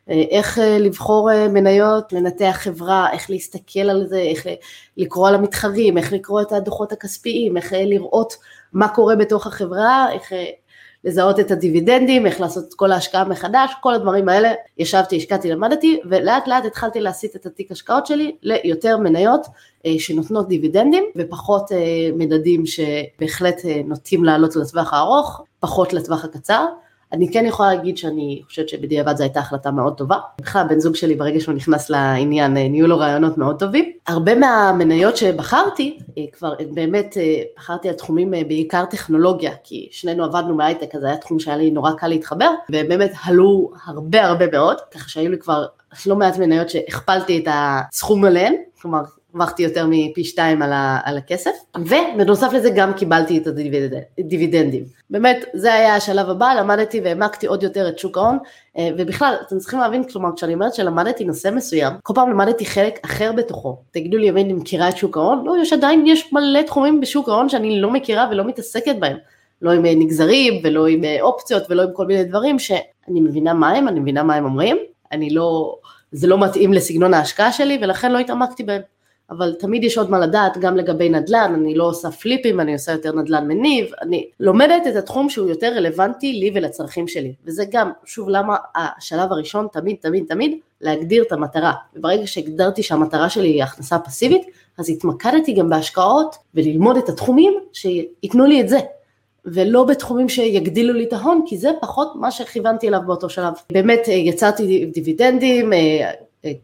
Speaker 2: איך לבחור מניות, לנתח חברה, איך להסתכל על זה, איך לקרוא על המתחרים, איך לקרוא את הדוחות הכספיים, איך לראות מה קורה בתוך החברה, איך לזהות את הדיבידנדים, איך לעשות את כל ההשקעה מחדש, כל הדברים האלה, ישבתי, השקעתי, למדתי, ולאט לאט התחלתי להסיט את התיק השקעות שלי ליותר מניות אה, שנותנות דיבידנדים, ופחות אה, מדדים שבהחלט אה, נוטים לעלות לטווח הארוך, פחות לטווח הקצר. אני כן יכולה להגיד שאני חושבת שבדיעבד זו הייתה החלטה מאוד טובה. בכלל, בן זוג שלי ברגע שהוא נכנס לעניין, נהיו לו רעיונות מאוד טובים. הרבה מהמניות שבחרתי, אה, כבר באמת אה, בחרתי על תחומים אה, בעיקר טכנולוגיה, כי שנינו עבדנו בהייטק, אז היה תחום שהיה לי נורא קל להתחבר, ובאמת עלו הרבה הרבה מאוד, ככה שהיו לי כבר לא מעט מניות שהכפלתי את הסכום עליהן, כלומר הרווחתי יותר מפי שתיים על, ה, על הכסף, ובנוסף לזה גם קיבלתי את הדיבידנדים. באמת, זה היה השלב הבא, למדתי והעמקתי עוד יותר את שוק ההון, אה, ובכלל, אתם צריכים להבין, כלומר, כשאני אומרת שלמדתי נושא מסוים, כל פעם למדתי חלק אחר בתוכו. תגידו לי, אם אני מכירה את שוק ההון? לא, יש עדיין, יש מלא תחומים בשוק ההון שאני לא מכירה ולא מתעסקת בהם. לא עם אה, נגזרים ולא עם אה, אופציות ולא עם כל מיני דברים שאני מבינה מה הם, אני מבינה מה הם אומרים, אני לא, זה לא מתאים לסגנון ההשקעה שלי ולכן לא התעמקתי בהם. אבל תמיד יש עוד מה לדעת גם לגבי נדל"ן, אני לא עושה פליפים, אני עושה יותר נדל"ן מניב, אני לומדת את התחום שהוא יותר רלוונטי לי ולצרכים שלי, וזה גם, שוב, למה השלב הראשון תמיד תמיד תמיד להגדיר את המטרה, וברגע שהגדרתי שהמטרה שלי היא הכנסה פסיבית, אז התמקדתי גם בהשקעות וללמוד את התחומים שייתנו לי את זה, ולא בתחומים שיגדילו לי את ההון, כי זה פחות מה שכיוונתי אליו באותו שלב. באמת יצאתי דיבידנדים,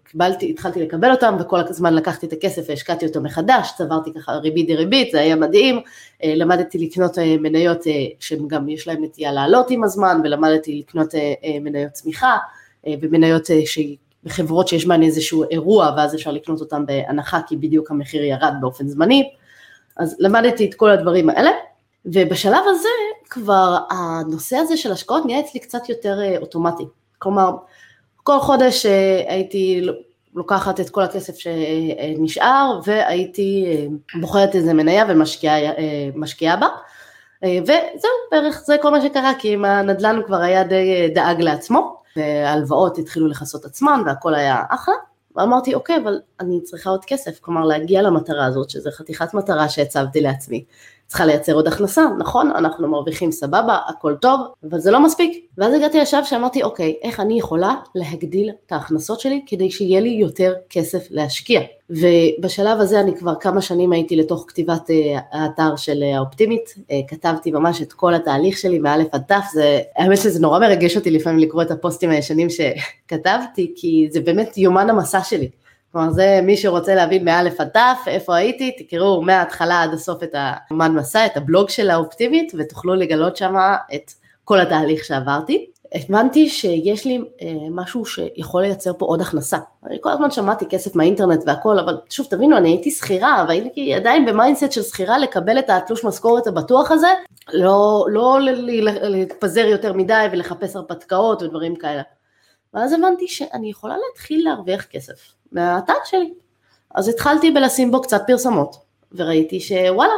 Speaker 2: קיבלתי, התחלתי לקבל אותם וכל הזמן לקחתי את הכסף והשקעתי אותו מחדש, צברתי ככה ריבית דריבית, זה היה מדהים, אה, למדתי לקנות אה, מניות אה, שגם יש להם נטייה לעלות עם הזמן ולמדתי לקנות מניות צמיחה ומניות בחברות שיש בהן איזשהו אירוע ואז אפשר לקנות אותן בהנחה כי בדיוק המחיר ירד באופן זמני, אז למדתי את כל הדברים האלה ובשלב הזה כבר הנושא הזה של השקעות נהיה אצלי קצת יותר אוטומטי, כלומר כל חודש אה, הייתי לוקחת את כל הכסף שנשאר והייתי בוחרת איזה מניה ומשקיעה בה. וזהו, בערך זה כל מה שקרה, כי עם הנדל"ן כבר היה די דאג לעצמו, והלוואות התחילו לכסות עצמן והכל היה אחלה. ואמרתי, אוקיי, אבל אני צריכה עוד כסף, כלומר להגיע למטרה הזאת, שזה חתיכת מטרה שהצבתי לעצמי. צריכה לייצר עוד הכנסה, נכון, אנחנו מרוויחים סבבה, הכל טוב, אבל זה לא מספיק. ואז הגעתי לשלב שאמרתי, אוקיי, איך אני יכולה להגדיל את ההכנסות שלי כדי שיהיה לי יותר כסף להשקיע. ובשלב הזה אני כבר כמה שנים הייתי לתוך כתיבת אה, האתר של אה, האופטימית, אה, כתבתי ממש את כל התהליך שלי מאלף עד תף, זה, האמת שזה נורא מרגש אותי לפעמים לקרוא את הפוסטים הישנים שכתבתי, כי זה באמת יומן המסע שלי. כלומר זה מי שרוצה להבין מאלף עד תף, איפה הייתי, תקראו מההתחלה עד הסוף את המן מסע, את הבלוג של האופטימית, ותוכלו לגלות שם את כל התהליך שעברתי. הבנתי שיש לי אה, משהו שיכול לייצר פה עוד הכנסה. אני כל הזמן שמעתי כסף מהאינטרנט והכל, אבל שוב תבינו, אני הייתי שכירה, והייתי עדיין ב mindset של שכירה לקבל את התלוש משכורת הבטוח הזה, לא, לא להתפזר יותר מדי ולחפש הרפתקאות ודברים כאלה. ואז הבנתי שאני יכולה להתחיל להרוויח כסף. מהאתר שלי. אז התחלתי בלשים בו קצת פרסומות, וראיתי שוואלה,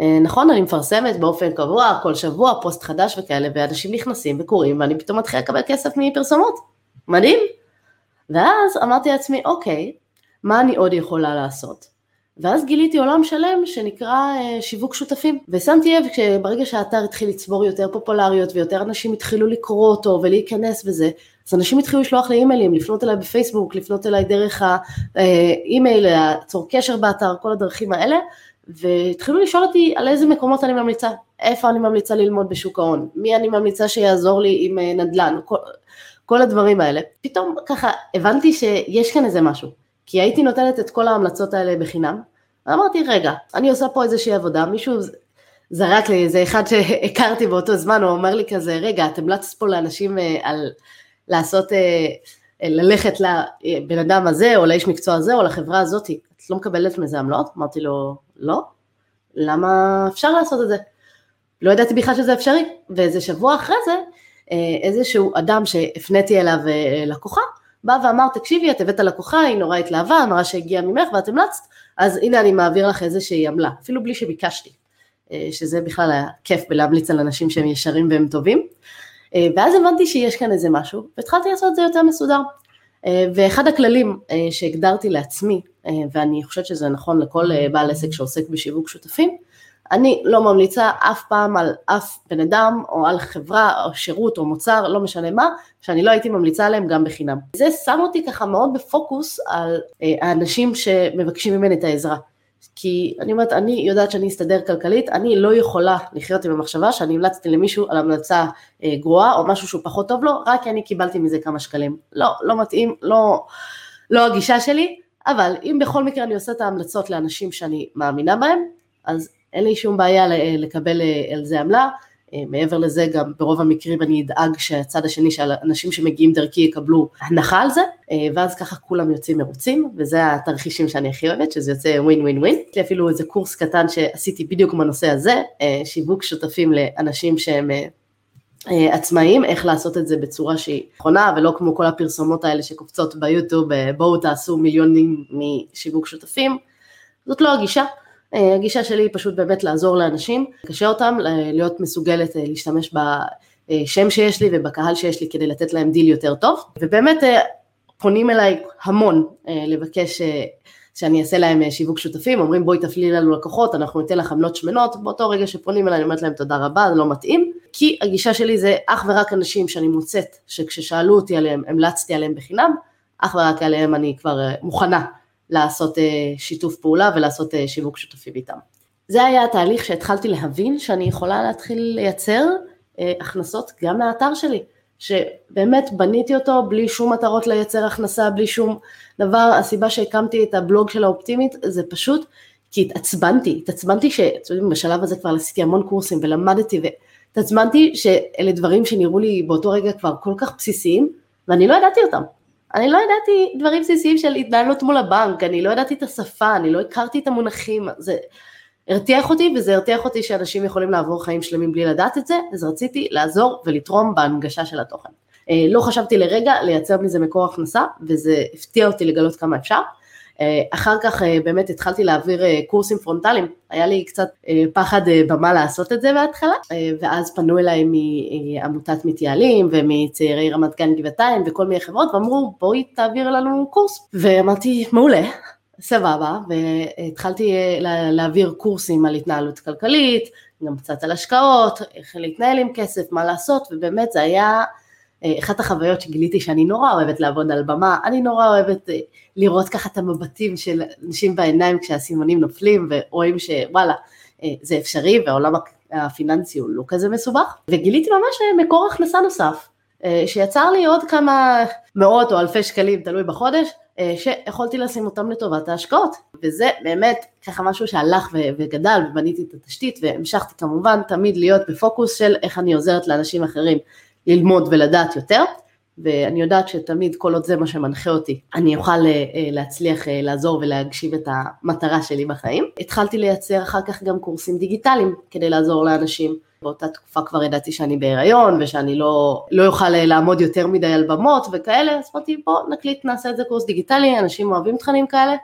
Speaker 2: אה, נכון, אני מפרסמת באופן קבוע, כל שבוע, פוסט חדש וכאלה, ואנשים נכנסים וקוראים, ואני פתאום מתחילה לקבל כסף מפרסומות. מדהים. ואז אמרתי לעצמי, אוקיי, מה אני עוד יכולה לעשות? ואז גיליתי עולם שלם שנקרא אה, שיווק שותפים. ושמתי לב שברגע שהאתר התחיל לצבור יותר פופולריות ויותר אנשים התחילו לקרוא אותו ולהיכנס וזה, אז אנשים התחילו לשלוח לי אימיילים, לפנות אליי בפייסבוק, לפנות אליי דרך האימייל, ליצור קשר באתר, כל הדרכים האלה, והתחילו לשאול אותי על איזה מקומות אני ממליצה, איפה אני ממליצה ללמוד בשוק ההון, מי אני ממליצה שיעזור לי עם אה, נדל"ן, כל, כל הדברים האלה. פתאום ככה הבנתי שיש כאן איזה משהו, כי הייתי נותנת את כל ההמלצות האלה בחינם, ואמרתי רגע, אני עושה פה איזושהי עבודה, מישהו זרק לי איזה אחד שהכרתי באותו זמן, הוא אומר לי כזה, רגע, את המלצת פה לאנשים אה, על לעשות, אה, ללכת לבן אדם הזה, או לאיש מקצוע הזה, או לחברה הזאת, את לא מקבלת מזה עמלות? אמרתי לו, לא, למה אפשר לעשות את זה? לא ידעתי בכלל שזה אפשרי, ואיזה שבוע אחרי זה, אה, איזשהו אדם שהפניתי אליו אה, לקוחה, בא ואמר, תקשיבי, את הבאת לקוחה, היא נורא התלהבה, אמרה שהגיעה ממך ואת המלצת, אז הנה אני מעביר לך איזושהי עמלה, אפילו בלי שביקשתי, שזה בכלל היה כיף בלהמליץ על אנשים שהם ישרים והם טובים. אה, ואז הבנתי שיש כאן איזה משהו, והתחלתי לעשות את זה יותר מסודר. אה, ואחד הכללים אה, שהגדרתי לעצמי, ואני חושבת שזה נכון לכל בעל עסק שעוסק בשיווק שותפים, אני לא ממליצה אף פעם על אף בן אדם או על חברה או שירות או מוצר, לא משנה מה, שאני לא הייתי ממליצה עליהם גם בחינם. זה שם אותי ככה מאוד בפוקוס על האנשים שמבקשים ממני את העזרה. כי אני אומרת, אני יודעת שאני אסתדר כלכלית, אני לא יכולה לחיות עם המחשבה שאני המלצתי למישהו על המלצה אה, גרועה או משהו שהוא פחות טוב לו, רק כי אני קיבלתי מזה כמה שקלים. לא, לא מתאים, לא, לא הגישה שלי, אבל אם בכל מקרה אני עושה את ההמלצות לאנשים שאני מאמינה בהם, אז אין לי שום בעיה לקבל אה, על זה עמלה, מעבר לזה גם ברוב המקרים אני אדאג שהצד השני של אנשים שמגיעים דרכי יקבלו הנחה על זה אה, ואז ככה כולם יוצאים מרוצים וזה התרחישים שאני הכי אוהבת שזה יוצא ווין ווין ווין. יש לי אפילו איזה קורס קטן שעשיתי בדיוק בנושא הזה, אה, שיווק שותפים לאנשים שהם עצמאיים, איך לעשות את זה בצורה שהיא נכונה ולא כמו כל הפרסומות האלה שקופצות ביוטיוב בואו תעשו מיליונים משיווק שותפים, זאת לא הגישה. אה, הגישה שלי היא פשוט באמת לעזור לאנשים, לקשר אותם, להיות מסוגלת אה, להשתמש בשם שיש לי ובקהל שיש לי כדי לתת להם דיל יותר טוב, ובאמת אה, פונים אליי המון לבקש שאני אעשה להם שיווק שותפים, אומרים בואי תפלי לנו לקוחות, אנחנו ניתן לך עמלות שמנות, באותו רגע שפונים אליי אני אומרת להם תודה רבה, זה לא מתאים, כי הגישה שלי זה אך ורק אנשים שאני מוצאת שכששאלו אותי עליהם, המלצתי עליהם בחינם, אך ורק עליהם אני כבר מוכנה לעשות אה, שיתוף פעולה ולעשות אה, שיווק שותפי איתם. זה היה התהליך שהתחלתי להבין שאני יכולה להתחיל לייצר אה, הכנסות גם מהאתר שלי, שבאמת בניתי אותו בלי שום מטרות לייצר הכנסה, בלי שום דבר, הסיבה שהקמתי את הבלוג של האופטימית זה פשוט כי התעצבנתי, התעצבנתי שבשלב הזה כבר עשיתי המון קורסים ולמדתי והתעצבנתי שאלה דברים שנראו לי באותו רגע כבר כל כך בסיסיים ואני לא ידעתי אותם. אני לא ידעתי דברים בסיסיים של התנהלות מול הבנק, אני לא ידעתי את השפה, אני לא הכרתי את המונחים, זה הרתיח אותי וזה הרתיח אותי שאנשים יכולים לעבור חיים שלמים בלי לדעת את זה, אז רציתי לעזור ולתרום בהנגשה של התוכן. לא חשבתי לרגע לייצר מזה מקור הכנסה, וזה הפתיע אותי לגלות כמה אפשר. אחר כך באמת התחלתי להעביר קורסים פרונטליים, היה לי קצת פחד במה לעשות את זה בהתחלה, ואז פנו אליי מעמותת מתייעלים ומצעירי רמת גן גבעתיים וכל מיני חברות ואמרו בואי תעביר לנו קורס, ואמרתי מעולה, סבבה, והתחלתי להעביר קורסים על התנהלות כלכלית, גם קצת על השקעות, איך להתנהל עם כסף, מה לעשות, ובאמת זה היה אה, אחת החוויות שגיליתי שאני נורא אוהבת לעבוד על במה, אני נורא אוהבת אה, לראות ככה את המבטים של אנשים בעיניים כשהסימונים נופלים ורואים שוואלה, אה, זה אפשרי והעולם הפיננסי הוא לא כזה מסובך, וגיליתי ממש מקור הכנסה נוסף, שיצר לי עוד כמה מאות או אלפי שקלים, תלוי בחודש, שיכולתי לשים אותם לטובת ההשקעות, וזה באמת ככה משהו שהלך וגדל ובניתי את התשתית והמשכתי כמובן תמיד להיות בפוקוס של איך אני עוזרת לאנשים אחרים ללמוד ולדעת יותר, ואני יודעת שתמיד כל עוד זה מה שמנחה אותי, אני אוכל אה, אה, להצליח אה, לעזור ולהגשים את המטרה שלי בחיים. התחלתי לייצר אחר כך גם קורסים דיגיטליים כדי לעזור לאנשים. באותה תקופה כבר ידעתי שאני בהיריון ושאני לא, לא אוכל לעמוד יותר מדי על במות וכאלה, אז אמרתי בוא נקליט נעשה את זה קורס דיגיטלי, אנשים אוהבים תכנים כאלה,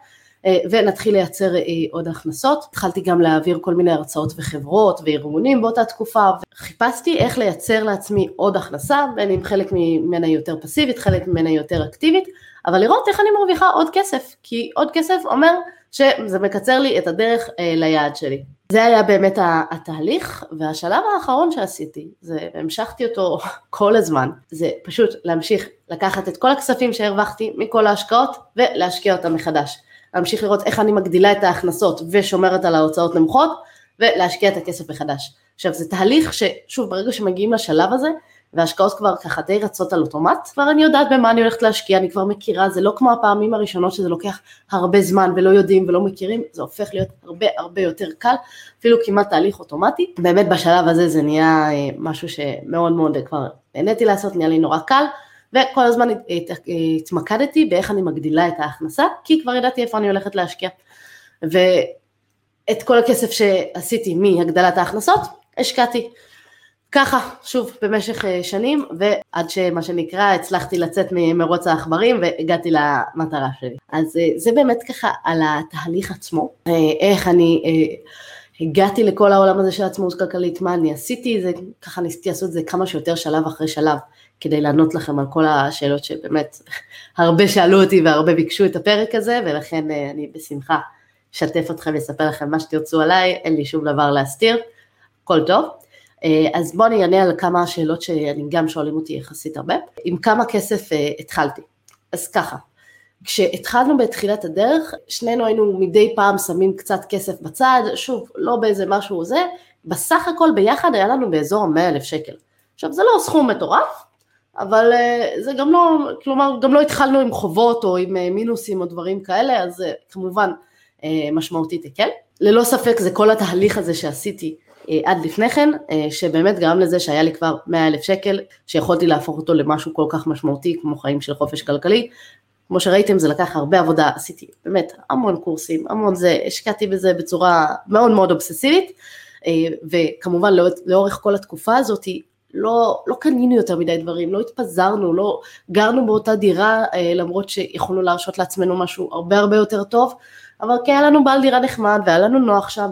Speaker 2: ונתחיל לייצר אה, עוד הכנסות. התחלתי גם להעביר כל מיני הרצאות וחברות וארגונים באותה תקופה, וחיפשתי איך לייצר לעצמי עוד הכנסה, בין אם חלק ממנה יותר פסיבית, חלק ממנה יותר אקטיבית, אבל לראות איך אני מרוויחה עוד כסף, כי עוד כסף אומר שזה מקצר לי את הדרך אה, ליעד שלי. זה היה באמת התהליך, והשלב האחרון שעשיתי, זה המשכתי אותו כל הזמן, זה פשוט להמשיך לקחת את כל הכספים שהרווחתי מכל ההשקעות ולהשקיע אותם מחדש. להמשיך לראות איך אני מגדילה את ההכנסות ושומרת על ההוצאות נמוכות, ולהשקיע את הכסף מחדש. עכשיו זה תהליך ששוב ברגע שמגיעים לשלב הזה, וההשקעות כבר ככה די רצות על אוטומט, כבר אני יודעת במה אני הולכת להשקיע, אני כבר מכירה, זה לא כמו הפעמים הראשונות שזה לוקח הרבה זמן ולא יודעים ולא מכירים, זה הופך להיות הרבה הרבה יותר קל, אפילו כמעט תהליך אוטומטי. באמת בשלב הזה זה נהיה אה, משהו שמאוד מאוד כבר נהניתי לעשות, נהיה לי נורא קל, וכל הזמן התמקדתי באיך אני מגדילה את ההכנסה, כי כבר ידעתי איפה אני הולכת להשקיע. ואת כל הכסף שעשיתי מהגדלת ההכנסות, השקעתי. ככה, שוב, במשך אה, שנים, ועד שמה שנקרא הצלחתי לצאת ממרוץ העכברים והגעתי למטרה שלי. אז אה, זה באמת ככה על התהליך עצמו, אה, איך אני הגעתי לכל העולם הזה של עצמאות כלכלית, מה אני עשיתי, זה, ככה ניסיתי לעשות את זה כמה שיותר שלב אחרי שלב. כדי לענות לכם על כל השאלות שבאמת הרבה שאלו אותי והרבה ביקשו את הפרק הזה, ולכן אה, אני בשמחה אשתף אתכם ואספר לכם מה שתרצו עליי, אין לי שום דבר להסתיר, הכל טוב. אה, אז בואו אני אענה על כמה שאלות שאני גם שואלים אותי יחסית הרבה. עם כמה כסף אה, התחלתי? אז ככה, כשהתחלנו בתחילת הדרך, שנינו היינו מדי פעם שמים קצת כסף בצד, שוב, לא באיזה משהו זה, בסך הכל ביחד היה לנו באזור 100 אלף שקל. עכשיו זה לא סכום מטורף, אבל אה, זה גם לא, כלומר, גם לא התחלנו עם חובות או עם אה, מינוסים או דברים כאלה, אז זה כמובן אה, משמעותית הקל. ללא ספק זה כל התהליך הזה שעשיתי עד לפני כן, שבאמת גרם לזה שהיה לי כבר 100 אלף שקל, שיכולתי להפוך אותו למשהו כל כך משמעותי כמו חיים של חופש כלכלי. כמו שראיתם זה לקח הרבה עבודה, עשיתי באמת המון קורסים, המון זה, השקעתי בזה בצורה מאוד מאוד אובססיבית, וכמובן לאורך כל התקופה הזאת לא, לא קנינו יותר מדי דברים, לא התפזרנו, לא גרנו באותה דירה אה, למרות שיכולנו להרשות לעצמנו משהו הרבה הרבה יותר טוב, אבל כי היה לנו בעל דירה נחמד והיה לנו נוח שם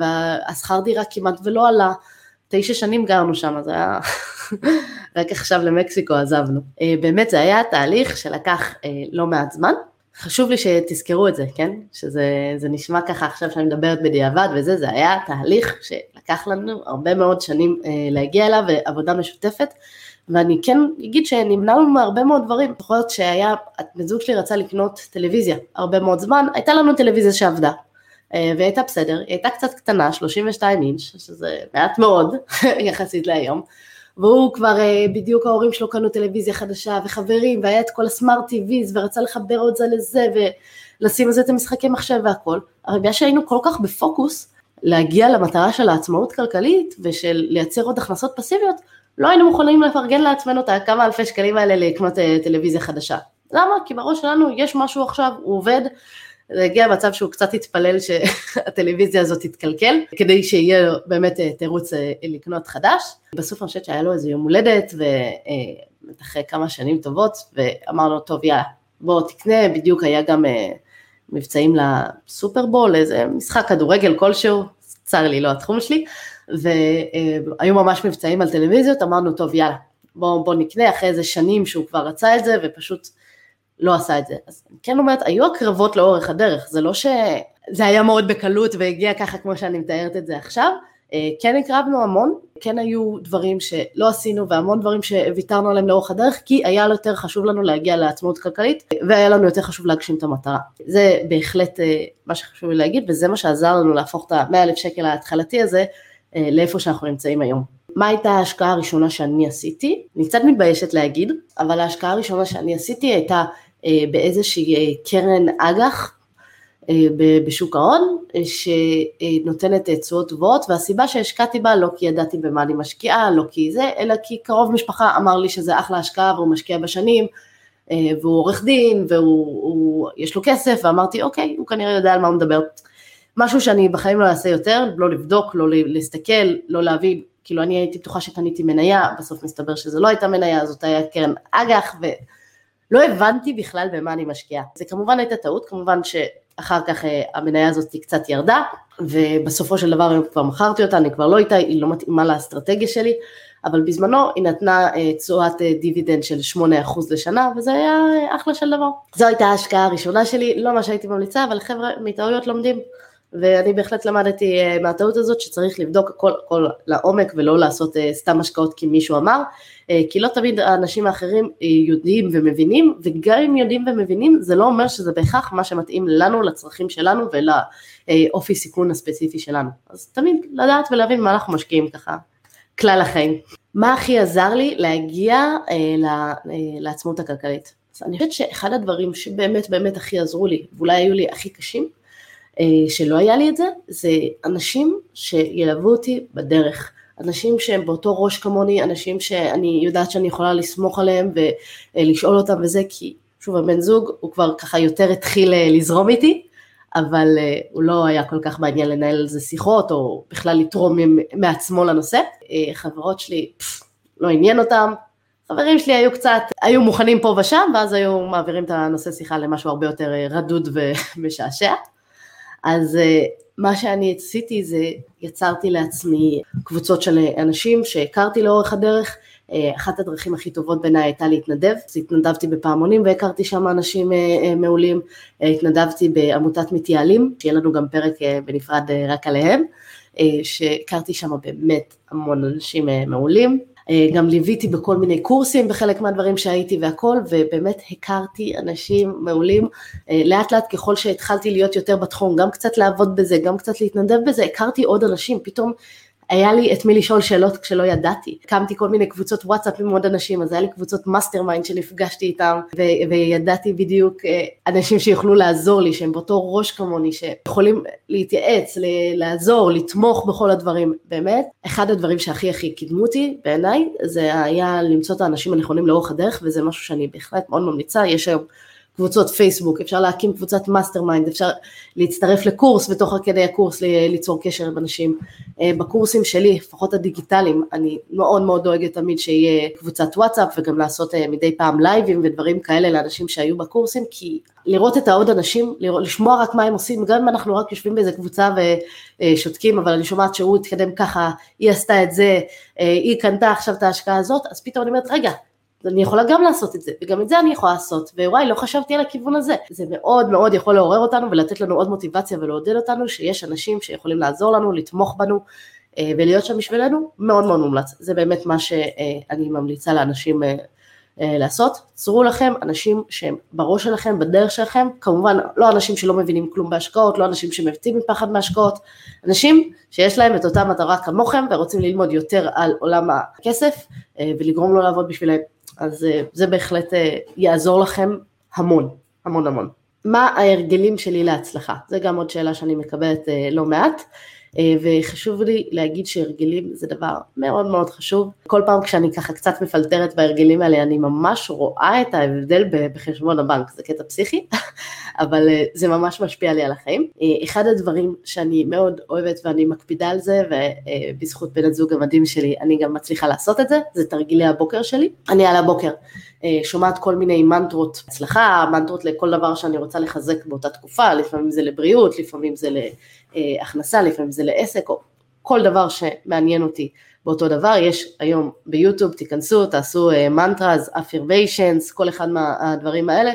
Speaker 2: והשכר דירה כמעט ולא עלה, תשע שנים גרנו שם, אז היה, רק עכשיו למקסיקו עזבנו. אה, באמת זה היה תהליך שלקח אה, לא מעט זמן, חשוב לי שתזכרו את זה, כן? שזה נשמע ככה עכשיו שאני מדברת בדיעבד וזה, זה היה תהליך שלקח לנו הרבה מאוד שנים אה, להגיע אליו ועבודה משותפת. ואני כן אגיד שנמנענו מהרבה מאוד דברים. זוכרת שהיה, בן זוג שלי רצה לקנות טלוויזיה הרבה מאוד זמן, הייתה לנו טלוויזיה שעבדה. אה, והיא הייתה בסדר, היא הייתה קצת קטנה, 32 אינץ', שזה מעט מאוד יחסית להיום. והוא כבר אה, בדיוק ההורים שלו קנו טלוויזיה חדשה וחברים והיה את כל הסמארט טיוויז ורצה לחבר את זה לזה ולשים לזה את המשחקי מחשב והכל. אבל בגלל שהיינו כל כך בפוקוס להגיע למטרה של העצמאות כלכלית ושל לייצר עוד הכנסות פסיביות, לא היינו מוכנים לפרגן לעצמנו את הכמה אלפי שקלים האלה לקנות אה, טלוויזיה חדשה. למה? כי בראש שלנו יש משהו עכשיו, הוא עובד, הגיע למצב שהוא קצת התפלל שהטלוויזיה הזאת תתקלקל, כדי שיהיה באמת אה, תירוץ אה, לקנות חדש. בסוף אני חושבת שהיה לו איזה יום הולדת, ואחרי כמה שנים טובות, ואמר לו, טוב יאללה, בוא תקנה, בדיוק היה גם מבצעים לסופרבול, איזה משחק כדורגל כלשהו, צר לי, לא התחום שלי, והיו ממש מבצעים על טלוויזיות, אמרנו, טוב יאללה, בוא, בוא נקנה אחרי איזה שנים שהוא כבר רצה את זה, ופשוט לא עשה את זה. אז אני כן אומרת, היו הקרבות לאורך הדרך, זה לא שזה היה מאוד בקלות והגיע ככה כמו שאני מתארת את זה עכשיו, אה, כן הקרבנו המון, כן היו דברים שלא עשינו והמון דברים שוויתרנו עליהם לאורך הדרך, כי היה יותר חשוב לנו להגיע לעצמאות כלכלית, והיה לנו יותר חשוב להגשים את המטרה. זה בהחלט אה, מה שחשוב לי להגיד, וזה מה שעזר לנו להפוך את ה-100 אלף שקל ההתחלתי הזה אה, לאיפה שאנחנו נמצאים היום. מה הייתה ההשקעה הראשונה שאני עשיתי? אני קצת מתביישת להגיד, אבל ההשקעה הראשונה שאני עשיתי הייתה באיזושהי אה, קרן אג"ח אה, בשוק ההון, שנותנת תשואות טובות, והסיבה שהשקעתי בה לא כי ידעתי במה אני משקיעה, לא כי זה, אלא כי קרוב משפחה אמר לי שזה אחלה השקעה והוא משקיע בשנים, והוא עורך דין, ויש לו כסף, ואמרתי אוקיי, הוא כנראה יודע על מה הוא מדבר. משהו שאני בחיים לא אעשה יותר, לא לבדוק, לא להסתכל, לא להבין, כאילו אני הייתי בטוחה שקניתי מניה, בסוף מסתבר שזו לא הייתה מניה, זאת הייתה קרן אג"ח, ולא הבנתי בכלל במה אני משקיעה. זה כמובן הייתה טעות, כמובן שאחר כך אה, המניה הזאת קצת ירדה, ובסופו של דבר כבר מכרתי אותה, אני כבר לא איתה, היא לא מתאימה לאסטרטגיה שלי, אבל בזמנו היא נתנה אה, תשואת אה, דיבידנד של 8% לשנה, וזה היה אחלה של דבר. זו הייתה ההשקעה הראשונה שלי, לא מה שהייתי ממליצה, אבל חבר'ה, מטעויות לומדים. ואני בהחלט למדתי אה, מהטעות הזאת שצריך לבדוק הכל, הכל לעומק ולא לעשות אה, סתם השקעות כי מישהו אמר, אה, כי לא תמיד האנשים האחרים יודעים ומבינים, וגם אם יודעים ומבינים זה לא אומר שזה בהכרח מה שמתאים לנו, לצרכים שלנו ולאופי סיכון הספציפי שלנו. אז תמיד לדעת ולהבין מה אנחנו משקיעים ככה, כלל החיים. מה הכי עזר לי להגיע לעצמאות הכלכלית? אז אני חושבת שאחד הדברים שבאמת באמת הכי עזרו לי, ואולי היו לי הכי קשים, שלא היה לי את זה, זה אנשים שילוו אותי בדרך. אנשים שהם באותו ראש כמוני, אנשים שאני יודעת שאני יכולה לסמוך עליהם ולשאול אותם וזה, כי שוב הבן זוג הוא כבר ככה יותר התחיל אה, לזרום איתי, אבל אה, הוא לא היה כל כך בעניין לנהל על זה שיחות או בכלל לתרום מעצמו לנושא. חברות שלי, פס, לא עניין אותם, חברים שלי היו קצת, היו מוכנים פה ושם, ואז היו מעבירים את הנושא שיחה למשהו הרבה יותר רדוד ומשעשע. אז אה, מה שאני עשיתי זה יצרתי לעצמי קבוצות של אנשים שהכרתי לאורך הדרך, אה, אחת הדרכים הכי טובות בעיניי הייתה להתנדב, אז התנדבתי בפעמונים והכרתי שם אנשים אה, מעולים, התנדבתי בעמותת מתייעלים, שיהיה לנו גם פרק בנפרד רק עליהם, שהכרתי שם באמת המון אנשים מעולים, גם ליוויתי בכל מיני קורסים בחלק מהדברים שהייתי והכל, ובאמת הכרתי אנשים מעולים. אה, לאט לאט ככל שהתחלתי להיות יותר בתחום, גם קצת לעבוד בזה, גם קצת להתנדב בזה, הכרתי עוד אנשים, פתאום היה לי את מי לשאול שאלות כשלא ידעתי. הקמתי כל מיני קבוצות וואטסאפ עם עוד אנשים, אז היה לי קבוצות mastermind שנפגשתי איתם, ו- וידעתי בדיוק אה, אנשים שיוכלו לעזור לי, שהם באותו ראש כמוני, שיכולים להתייעץ, לעזור, לתמוך בכל הדברים. באמת, אחד הדברים שהכי הכי קידמו אותי בעיניי, זה היה למצוא את האנשים הנכונים לאורך הדרך, וזה משהו שאני בהחלט מאוד ממליצה. יש היום קבוצות פייסבוק, אפשר להקים קבוצת mastermind, אפשר להצטרף לקורס ותוך כדי הקורס ליצור קשר עם אנשים. אה, בקורסים שלי, לפחות הדיגיטליים, אני מאוד מאוד דואגת תמיד שיהיה קבוצת וואטסאפ וגם לעשות אה, מדי פעם לייבים ודברים כאלה לאנשים שהיו בקורסים, כי לראות את העוד אנשים, לשמוע רק מה הם עושים, גם אם אנחנו רק יושבים באיזה קבוצה ושותקים, אבל אני שומעת שהוא התקדם ככה, היא עשתה את זה, אה, היא קנתה עכשיו את ההשקעה הזאת, אז פתאום אני אומרת, רגע, אני יכולה גם לעשות את זה, וגם את זה אני יכולה לעשות, ווואי, לא חשבתי על הכיוון הזה. זה מאוד מאוד יכול לעורר אותנו ולתת לנו עוד מוטיבציה ולעודד אותנו שיש אנשים שיכולים לעזור לנו, לתמוך בנו אה, ולהיות שם בשבילנו, מאוד מאוד מומלץ. זה באמת מה שאני ממליצה לאנשים אה, אה, לעשות. צרו לכם אנשים שהם בראש שלכם, בדרך שלכם, כמובן לא אנשים שלא מבינים כלום בהשקעות, לא אנשים שמבצעים מפחד מהשקעות, אנשים שיש להם את אותה מטרה כמוכם ורוצים ללמוד יותר על עולם הכסף ולגרום לו לעבוד בשבילם. אז אה, זה בהחלט אה, יעזור לכם המון, המון המון. מה ההרגלים שלי להצלחה? זה גם עוד שאלה שאני מקבלת אה, לא מעט. אה, וחשוב לי להגיד שהרגלים זה דבר מאוד מאוד חשוב. כל פעם כשאני ככה קצת מפלטרת בהרגלים האלה, אני ממש רואה את ההבדל בחשבון הבנק, זה קטע פסיכי, אבל אה, זה ממש משפיע לי על החיים. אחד הדברים שאני מאוד אוהבת ואני מקפידה על זה, ובזכות בן הזוג המדהים שלי, אני גם מצליחה לעשות את זה, זה תרגילי הבוקר שלי. אני על הבוקר אה, שומעת כל מיני מנטרות הצלחה, מנטרות לכל דבר שאני רוצה לחזק באותה תקופה, לפעמים זה לבריאות, לפעמים זה להכנסה, לפעמים זה לעסק, או כל דבר שמעניין אותי באותו דבר, יש היום ביוטיוב, תיכנסו, תעשו מנטראז, אה, affirmations, כל אחד מהדברים האלה,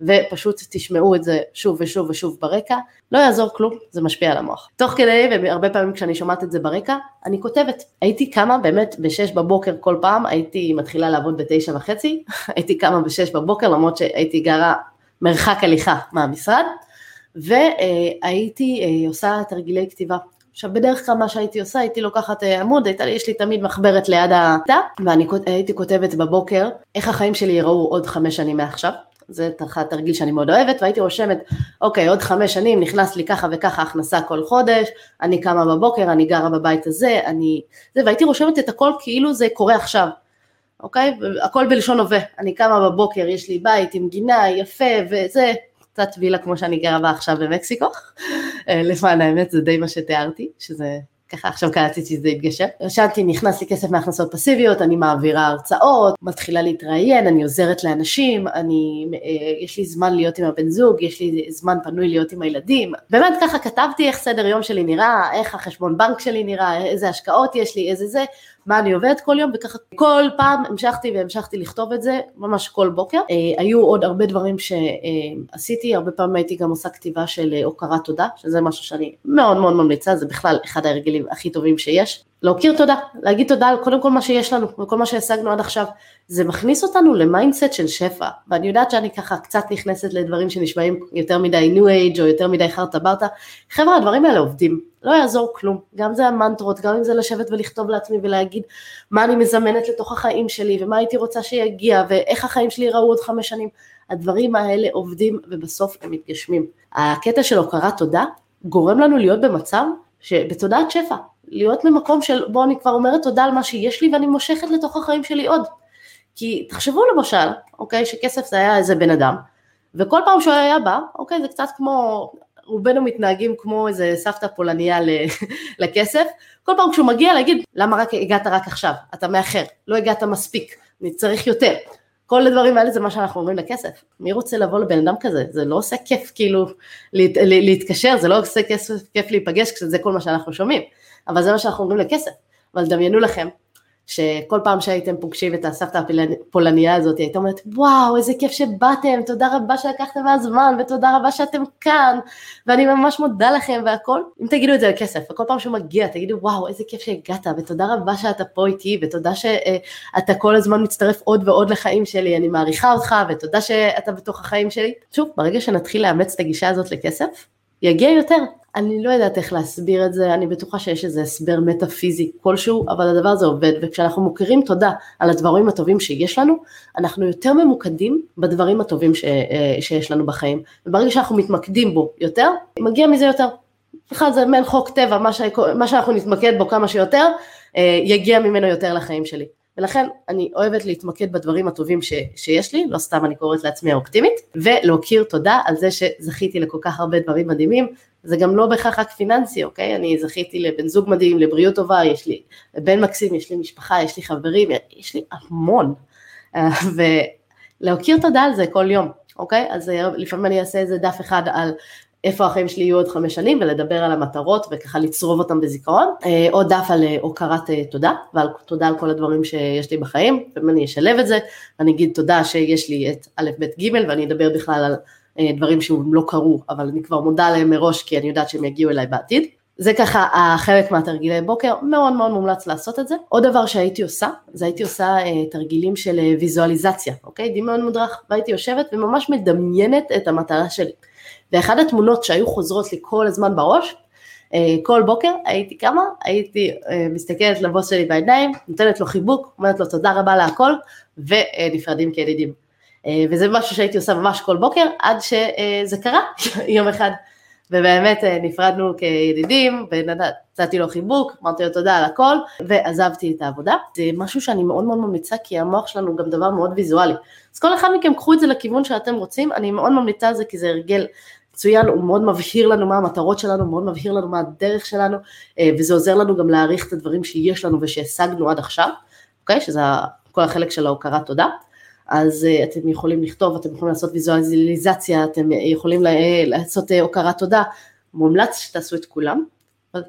Speaker 2: ופשוט תשמעו את זה שוב ושוב ושוב ברקע, לא יעזור כלום, זה משפיע על המוח. תוך כדי, והרבה פעמים כשאני שומעת את זה ברקע, אני כותבת. הייתי קמה באמת ב-6 בבוקר כל פעם, הייתי מתחילה לעבוד ב-9 וחצי, הייתי קמה ב-6 בבוקר למרות שהייתי גרה מרחק הליכה מהמשרד, והייתי אה, עושה תרגילי כתיבה. עכשיו בדרך כלל מה שהייתי עושה, הייתי לוקחת אה, עמוד, הייתה, יש לי תמיד מחברת ליד הכיתה, ואני הייתי כותבת בבוקר איך החיים שלי ייראו עוד חמש שנים מעכשיו, זה תרגיל שאני מאוד אוהבת, והייתי רושמת, אוקיי, עוד חמש שנים נכנס לי ככה וככה הכנסה כל חודש, אני קמה בבוקר, אני גרה בבית הזה, אני... זה, והייתי רושמת את הכל כאילו זה קורה עכשיו, אוקיי? הכל בלשון הווה, אני קמה בבוקר, יש לי בית עם גינה יפה וזה, קצת וילה כמו שאני גרה בה עכשיו במקסיקו, אה, למען האמת זה די מה שתיארתי, שזה ככה עכשיו קלטתי שזה יתגשם. ישנתי, נכנס לי כסף מהכנסות פסיביות, אני מעבירה הרצאות, מתחילה להתראיין, אני עוזרת לאנשים, אני, אה, יש לי זמן להיות עם הבן זוג, יש לי זמן פנוי להיות עם הילדים. באמת ככה כתבתי איך סדר יום שלי נראה, איך החשבון בנק שלי נראה, איזה השקעות יש לי, איזה זה, מה אני עובדת כל יום, וככה כל פעם המשכתי והמשכתי לכתוב את זה, ממש כל בוקר. אה, היו עוד הרבה דברים שעשיתי, הרבה פעמים הייתי גם עושה כתיבה של הוקרת תודה, שזה משהו שאני מאוד מאוד ממליצה, זה בכלל אחד ההרגלים הכי טובים שיש. להכיר תודה, להגיד תודה על קודם כל מה שיש לנו וכל מה שהשגנו עד עכשיו, זה מכניס אותנו ל mindset של שפע, ואני יודעת שאני ככה קצת נכנסת לדברים שנשמעים יותר מדי ניו אייג' או יותר מדי חרטה ברטה, חבר'ה הדברים האלה עובדים, לא יעזור כלום, גם זה המנטרות, גם אם זה לשבת ולכתוב לעצמי ולהגיד מה אני מזמנת לתוך החיים שלי ומה הייתי רוצה שיגיע ואיך החיים שלי ייראו עוד חמש שנים, הדברים האלה עובדים ובסוף הם מתגשמים. הקטע של הוקרת תודה גורם לנו להיות במצב שבתודעת שפע, להיות במקום של בוא אני כבר אומרת תודה על מה שיש לי ואני מושכת לתוך החיים שלי עוד. כי תחשבו למשל, אוקיי, שכסף זה היה איזה בן אדם, וכל פעם שהוא היה בא, אוקיי, זה קצת כמו, רובנו מתנהגים כמו איזה סבתא פולניה לכסף, כל פעם כשהוא מגיע להגיד, למה רק הגעת רק עכשיו, אתה מאחר, לא הגעת מספיק, אני צריך יותר. כל הדברים האלה זה מה שאנחנו אומרים לכסף. מי רוצה לבוא לבן אדם כזה? זה לא עושה כיף כאילו להת, להתקשר, זה לא עושה כיף, כיף להיפגש כשזה כל מה שאנחנו שומעים. אבל זה מה שאנחנו אומרים לכסף. אבל דמיינו לכם שכל פעם שהייתם פוגשים את הסבתא הפולניה הזאת, הייתה אומרת, וואו, איזה כיף שבאתם, תודה רבה שלקחתם מהזמן, ותודה רבה שאתם כאן, ואני ממש מודה לכם והכל. אם תגידו את זה לכסף, וכל פעם שהוא מגיע, תגידו, וואו, איזה כיף שהגעת, ותודה רבה שאתה פה איתי, ותודה שאתה כל הזמן מצטרף עוד ועוד לחיים שלי, אני מעריכה אותך, ותודה שאתה בתוך החיים שלי. שוב, ברגע שנתחיל לאמץ את הגישה הזאת לכסף, יגיע יותר. אני לא יודעת איך להסביר את זה, אני בטוחה שיש איזה הסבר מטאפיזי כלשהו, אבל הדבר הזה עובד, וכשאנחנו מוכרים תודה על הדברים הטובים שיש לנו, אנחנו יותר ממוקדים בדברים הטובים ש, אה, שיש לנו בחיים, וברגע שאנחנו מתמקדים בו יותר, מגיע מזה יותר. בכלל זה מעין חוק טבע, מה, ש, מה שאנחנו נתמקד בו כמה שיותר, אה, יגיע ממנו יותר לחיים שלי. ולכן אני אוהבת להתמקד בדברים הטובים ש, שיש לי, לא סתם אני קוראת לעצמי האופטימית, ולהכיר תודה על זה שזכיתי לכל כך הרבה דברים מדהימים, זה גם לא בהכרח רק פיננסי, אוקיי? אני זכיתי לבן זוג מדהים, לבריאות טובה, יש לי בן מקסים, יש לי משפחה, יש לי חברים, יש לי המון. ולהכיר תודה על זה כל יום, אוקיי? אז אה, לפעמים אני אעשה איזה דף אחד על איפה החיים שלי יהיו עוד חמש שנים ולדבר על המטרות וככה לצרוב אותם בזיכרון, אה, עוד דף על הוקרת תודה ועל תודה על כל הדברים שיש לי בחיים, ואני אשלב את זה, ואני אגיד תודה שיש לי את א', ב', ג', ואני אדבר בכלל על אה, דברים שהם לא קרו, אבל אני כבר מודה להם מראש כי אני יודעת שהם יגיעו אליי בעתיד. זה ככה החלק מהתרגילי בוקר, מאוד מאוד מומלץ לעשות את זה. עוד דבר שהייתי עושה, זה הייתי עושה אה, תרגילים של אה, ויזואליזציה, אוקיי? דמיון מודרך, והייתי יושבת וממש מדמיינת את המטרה שלי. ואחת התמונות שהיו חוזרות לי כל הזמן בראש, אה, כל בוקר הייתי קמה, הייתי אה, מסתכלת לבוס שלי בעיניים, נותנת לו חיבוק, אומרת לו תודה רבה להכל, ונפרדים כידידים. אה, וזה משהו שהייתי עושה ממש כל בוקר, עד שזה קרה יום אחד. ובאמת נפרדנו כידידים, ונתתי לו חיבוק, אמרתי לו תודה על הכל, ועזבתי את העבודה. זה משהו שאני מאוד מאוד ממליצה, כי המוח שלנו גם דבר מאוד ויזואלי. אז כל אחד מכם קחו את זה לכיוון שאתם רוצים, אני מאוד ממליצה על זה כי זה הרגל מצוין, הוא מאוד מבהיר לנו מה המטרות שלנו, מאוד מבהיר לנו מה הדרך שלנו, אה, וזה עוזר לנו גם להעריך את הדברים שיש לנו ושהשגנו עד עכשיו, אוקיי? שזה כל החלק של ההוקרת תודה. אז uh, אתם יכולים לכתוב, אתם יכולים לעשות ויזואליזציה, אתם יכולים לעשות הוקרת תודה, מומלץ שתעשו את כולם,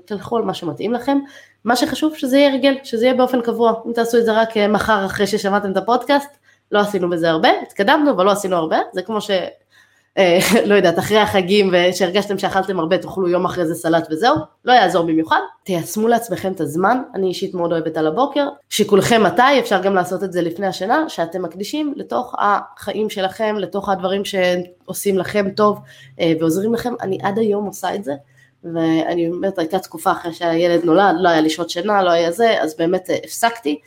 Speaker 2: תלכו על מה שמתאים לכם, מה שחשוב שזה יהיה הרגל, שזה יהיה באופן קבוע, אם תעשו את זה רק מחר אחרי ששמעתם את הפודקאסט, לא עשינו בזה הרבה, התקדמנו אבל לא עשינו הרבה, זה כמו ש... אה, לא יודעת, אחרי החגים ושהרגשתם שאכלתם הרבה, תאכלו יום אחרי זה סלט וזהו, לא יעזור במיוחד. תיישמו לעצמכם את הזמן, אני אישית מאוד אוהבת על הבוקר, שכולכם מתי, אפשר גם לעשות את זה לפני השינה, שאתם מקדישים לתוך החיים שלכם, לתוך הדברים שעושים לכם טוב אה, ועוזרים לכם, אני עד היום עושה את זה. ואני אומרת, הייתה תקופה אחרי שהילד נולד, לא היה לי שעות שינה, לא היה זה, אז באמת אה, הפסקתי,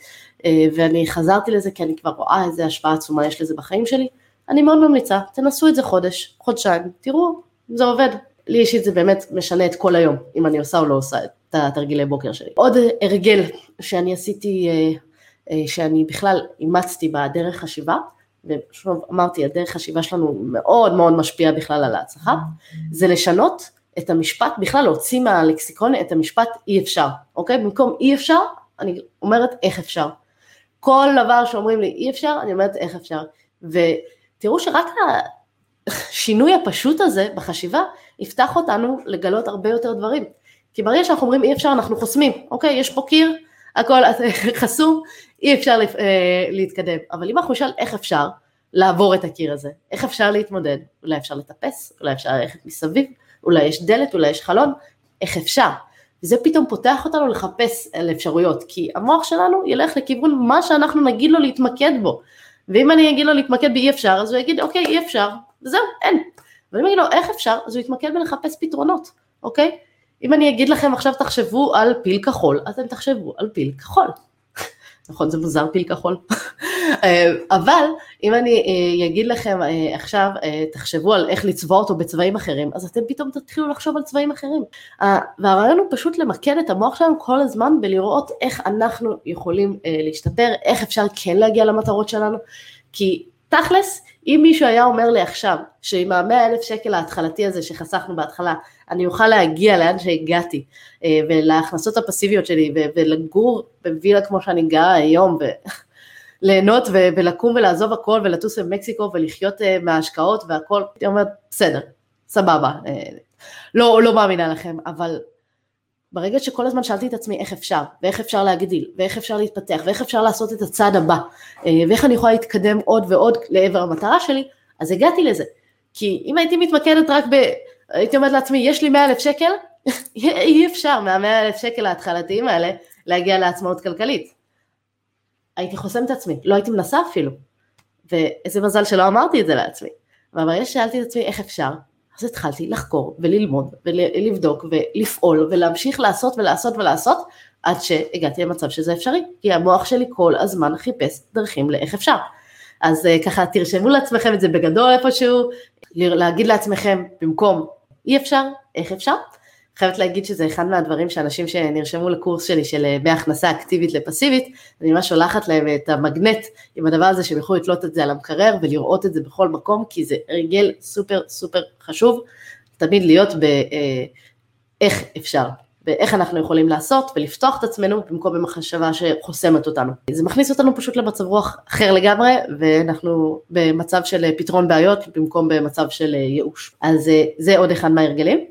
Speaker 2: ואני חזרתי לזה כי אני כבר רואה איזה השפעה עצומה יש לזה בחיים שלי. אני מאוד ממליצה, תנסו את זה חודש, חודשיים, תראו, זה עובד. לי אישית זה באמת משנה את כל היום, אם אני עושה או לא עושה את התרגילי בוקר שלי. עוד הרגל שאני עשיתי, אה, אה, שאני בכלל אימצתי בדרך חשיבה, ושוב אמרתי, הדרך חשיבה שלנו מאוד מאוד משפיעה בכלל על ההצלחה, זה לשנות את המשפט, בכלל להוציא מהלקסיקון את המשפט אי אפשר, אוקיי? במקום אי אפשר, אני אומרת איך אפשר. כל דבר שאומרים לי אי אפשר, אני אומרת איך אפשר. ו... תראו שרק השינוי הפשוט הזה בחשיבה יפתח אותנו לגלות הרבה יותר דברים. כי ברגע שאנחנו אומרים אי אפשר אנחנו חוסמים, אוקיי, יש פה קיר, הכל חסום, אי אפשר אה, להתקדם. אבל אם אנחנו נשאל איך אפשר לעבור את הקיר הזה, איך אפשר להתמודד, אולי אפשר לטפס, אולי אפשר ללכת מסביב, אולי יש דלת, אולי יש חלון, איך אפשר. וזה פתאום פותח אותנו לחפש על אפשרויות, כי המוח שלנו ילך לכיוון מה שאנחנו נגיד לו להתמקד בו. ואם אני אגיד לו להתמקד באי אפשר, אז הוא יגיד אוקיי אי אפשר, וזהו, אין. ואם אני אגיד לו איך אפשר, אז הוא יתמקד בלחפש פתרונות, אוקיי? אם אני אגיד לכם עכשיו תחשבו על פיל כחול, אז אתם תחשבו על פיל כחול. נכון, זה מוזר פיל כחול. אה, אבל אם אני אה, אגיד לכם אה, עכשיו, תחשבו על איך לצבוע אותו בצבעים אחרים, אז אתם פתאום תתחילו לחשוב על צבעים אחרים. והרעיון הוא פשוט למקד את המוח שלנו כל הזמן ולראות איך אנחנו יכולים להשתפר, איך אפשר כן להגיע למטרות שלנו, כי תכלס, אם מישהו היה אומר לי עכשיו, שעם המאה אלף שקל ההתחלתי הזה שחסכנו בהתחלה, אני אוכל להגיע לאן שהגעתי, ולהכנסות הפסיביות שלי, ולגור בווילה כמו שאני גרה היום, ליהנות ו- ולקום ולעזוב הכל ולטוס למקסיקו ולחיות uh, מההשקעות והכל, הייתי אומרת, בסדר, סבבה, uh, לא, לא מאמינה לכם, אבל ברגע שכל הזמן שאלתי את עצמי איך אפשר, ואיך אפשר להגדיל, ואיך אפשר להתפתח, ואיך אפשר לעשות את הצעד הבא, uh, ואיך אני יכולה להתקדם עוד ועוד לעבר המטרה שלי, אז הגעתי לזה. כי אם הייתי מתמקדת רק ב... הייתי אומרת לעצמי, יש לי 100 אלף שקל, אי אפשר מה-100 אלף שקל ההתחלתיים האלה להגיע לעצמאות כלכלית. הייתי חוסמת את עצמי, לא הייתי מנסה אפילו. ואיזה מזל שלא אמרתי את זה לעצמי. אבל ברגע ששאלתי את עצמי איך אפשר, אז התחלתי לחקור וללמוד ולבדוק ולפעול ולהמשיך לעשות ולעשות ולעשות עד שהגעתי למצב שזה אפשרי, כי המוח שלי כל הזמן חיפש דרכים לאיך אפשר. אז אה, ככה תרשמו לעצמכם את זה בגדול איפשהו, להגיד לעצמכם במקום אי אפשר, איך אפשר, חייבת להגיד שזה אחד מהדברים שאנשים שנרשמו לקורס שלי של אה, בהכנסה אקטיבית לפסיבית, אני ממש שולחת להם את המגנט עם הדבר הזה שהם יוכלו לתלות את זה על המקרר ולראות את זה בכל מקום, כי זה הרגל סופר סופר חשוב, תמיד להיות באיך אה, אפשר, ואיך אנחנו יכולים לעשות ולפתוח את עצמנו במקום במחשבה שחוסמת אותנו. זה מכניס אותנו פשוט למצב רוח אחר לגמרי, ואנחנו במצב של פתרון בעיות במקום במצב של ייאוש. אז אה, זה עוד אחד מההרגלים.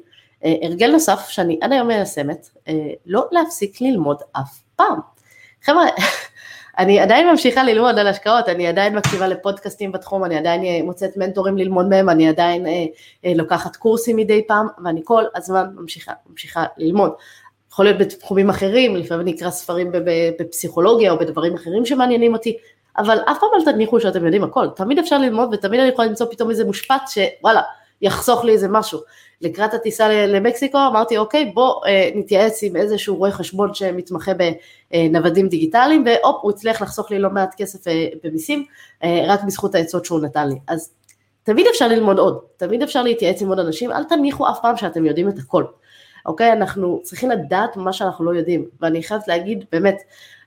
Speaker 2: אה, הרגל נוסף שאני עד היום מיישמת, אה, לא להפסיק ללמוד אף פעם. חבר'ה, אני עדיין ממשיכה ללמוד על השקעות, אני עדיין מקשיבה לפודקאסטים בתחום, אני עדיין אה, מוצאת מנטורים ללמוד מהם, אני עדיין לוקחת קורסים מדי פעם, ואני כל הזמן ממשיכה, ממשיכה ללמוד. יכול להיות בתחומים אחרים, לפעמים אני אקרא ספרים בפסיכולוגיה או בדברים אחרים שמעניינים אותי, אבל אף פעם אל תניחו שאתם יודעים הכל, תמיד אפשר ללמוד ותמיד אני יכולה למצוא פתאום איזה מושפט שוואלה, יחסוך לי איזה משהו. לקראת הטיסה למקסיקו, אמרתי אוקיי בוא אה, נתייעץ עם איזשהו רואה חשבון שמתמחה בנוודים דיגיטליים, והופ הוא הצליח לחסוך לי לא מעט כסף אה, במיסים, אה, רק בזכות העצות שהוא נתן לי. אז תמיד אפשר ללמוד עוד, תמיד אפשר להתייעץ עם עוד אנשים, אל תניחו אף פעם שאתם יודעים את הכל. אוקיי? אנחנו צריכים לדעת מה שאנחנו לא יודעים, ואני חייבת להגיד, באמת,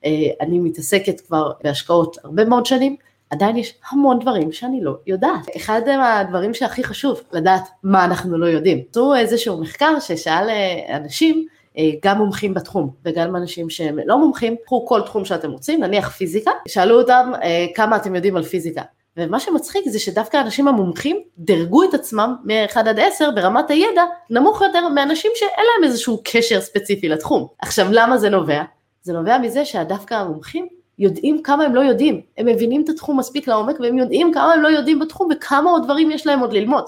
Speaker 2: אה, אני מתעסקת כבר בהשקעות הרבה מאוד שנים, עדיין יש המון דברים שאני לא יודעת. אחד הדברים שהכי חשוב, לדעת מה אנחנו לא יודעים. זו איזשהו מחקר ששאל אה, אנשים, אה, גם מומחים בתחום וגם אנשים שהם לא מומחים, קחו כל תחום שאתם רוצים, נניח פיזיקה, שאלו אותם כמה אתם יודעים על פיזיקה. ומה שמצחיק זה שדווקא האנשים המומחים דירגו את עצמם מ-1 עד 10 ברמת הידע נמוך יותר מאנשים שאין להם איזשהו קשר ספציפי לתחום. עכשיו למה זה נובע? זה נובע מזה שדווקא המומחים יודעים כמה הם לא יודעים, הם מבינים את התחום מספיק לעומק והם יודעים כמה הם לא יודעים בתחום וכמה עוד דברים יש להם עוד ללמוד.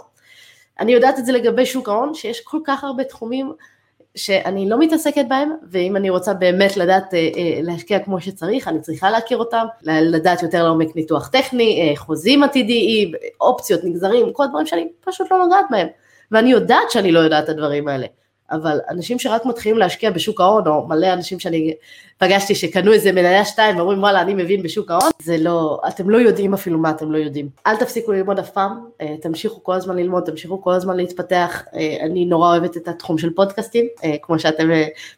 Speaker 2: אני יודעת את זה לגבי שוק ההון, שיש כל כך הרבה תחומים שאני לא מתעסקת בהם, ואם אני רוצה באמת לדעת אה, אה, להשקיע כמו שצריך, אני צריכה להכיר אותם, לדעת יותר לעומק ניתוח טכני, אה, חוזים עתידיים, אופציות, נגזרים, כל הדברים שאני פשוט לא נוגעת בהם. ואני יודעת שאני לא יודעת את הדברים האלה. אבל אנשים שרק מתחילים להשקיע בשוק ההון, או מלא אנשים שאני פגשתי שקנו איזה מניה שתיים ואומרים וואלה אני מבין בשוק ההון, זה לא, אתם לא יודעים אפילו מה אתם לא יודעים. אל תפסיקו ללמוד אף פעם, אה, תמשיכו כל הזמן ללמוד, תמשיכו כל הזמן להתפתח, אה, אני נורא אוהבת את התחום של פודקאסטים, אה, כמו שאתם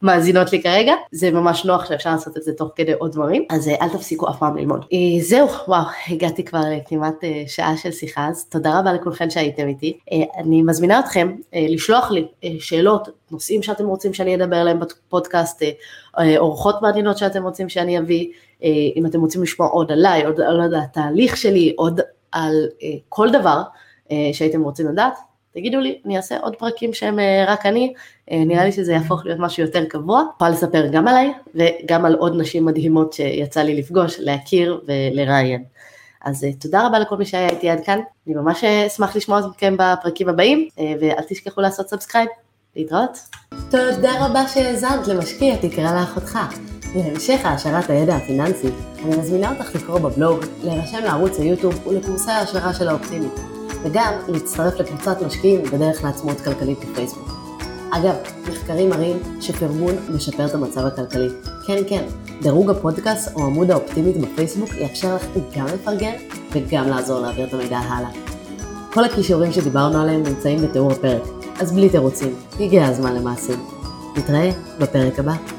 Speaker 2: מאזינות לי כרגע, זה ממש נוח שאפשר לעשות את זה תוך כדי עוד דברים, אז אל תפסיקו אף פעם ללמוד. זהו, וואו, הגעתי כבר כמעט שעה של שיחה, אז תודה רבה לכולכם שהייתם איתי. אני מזמינה אתכם לשלוח לי שאלות, נושאים שאתם רוצים שאני אדבר עליהם בפודקאסט, אורחות מעניינות שאתם רוצים שאני אביא, אה, אם אתם רוצים לשמוע עוד עליי, עוד על התהליך שלי, עוד על אה, כל דבר אה, שהייתם רוצים לדעת, תגידו לי, אני אעשה עוד פרקים שהם רק אני, נראה לי שזה יהפוך להיות משהו יותר קבוע. יכולה לספר גם עליי וגם על עוד נשים מדהימות שיצא לי לפגוש, להכיר ולראיין. אז תודה רבה לכל מי שהיה איתי עד כאן, אני ממש אשמח לשמוע אתכם בפרקים הבאים, ואל תשכחו לעשות subscribe. להתראות.
Speaker 1: תודה רבה שהאזנת למשקיע תקרא לאחותך. להמשך העשרת הידע הפיננסי, אני מזמינה אותך לקרוא בבלוג, להירשם לערוץ היוטיוב ולקורסי ההשקעה של האופטימית, וגם להצטרף לקבוצת משקיעים בדרך לעצמאות כלכלית בפייסבוק. אגב, מחקרים מראים שפרגון משפר את המצב הכלכלי. כן, כן, דירוג הפודקאסט או עמוד האופטימית בפייסבוק יאפשר לך גם לפרגן וגם לעזור להעביר את המידע הלאה. כל הכישורים שדיברנו עליהם נמצאים בתיאור הפרק, אז בלי תירוצים, הגיע הזמן למעשים. נתראה בפרק הבא.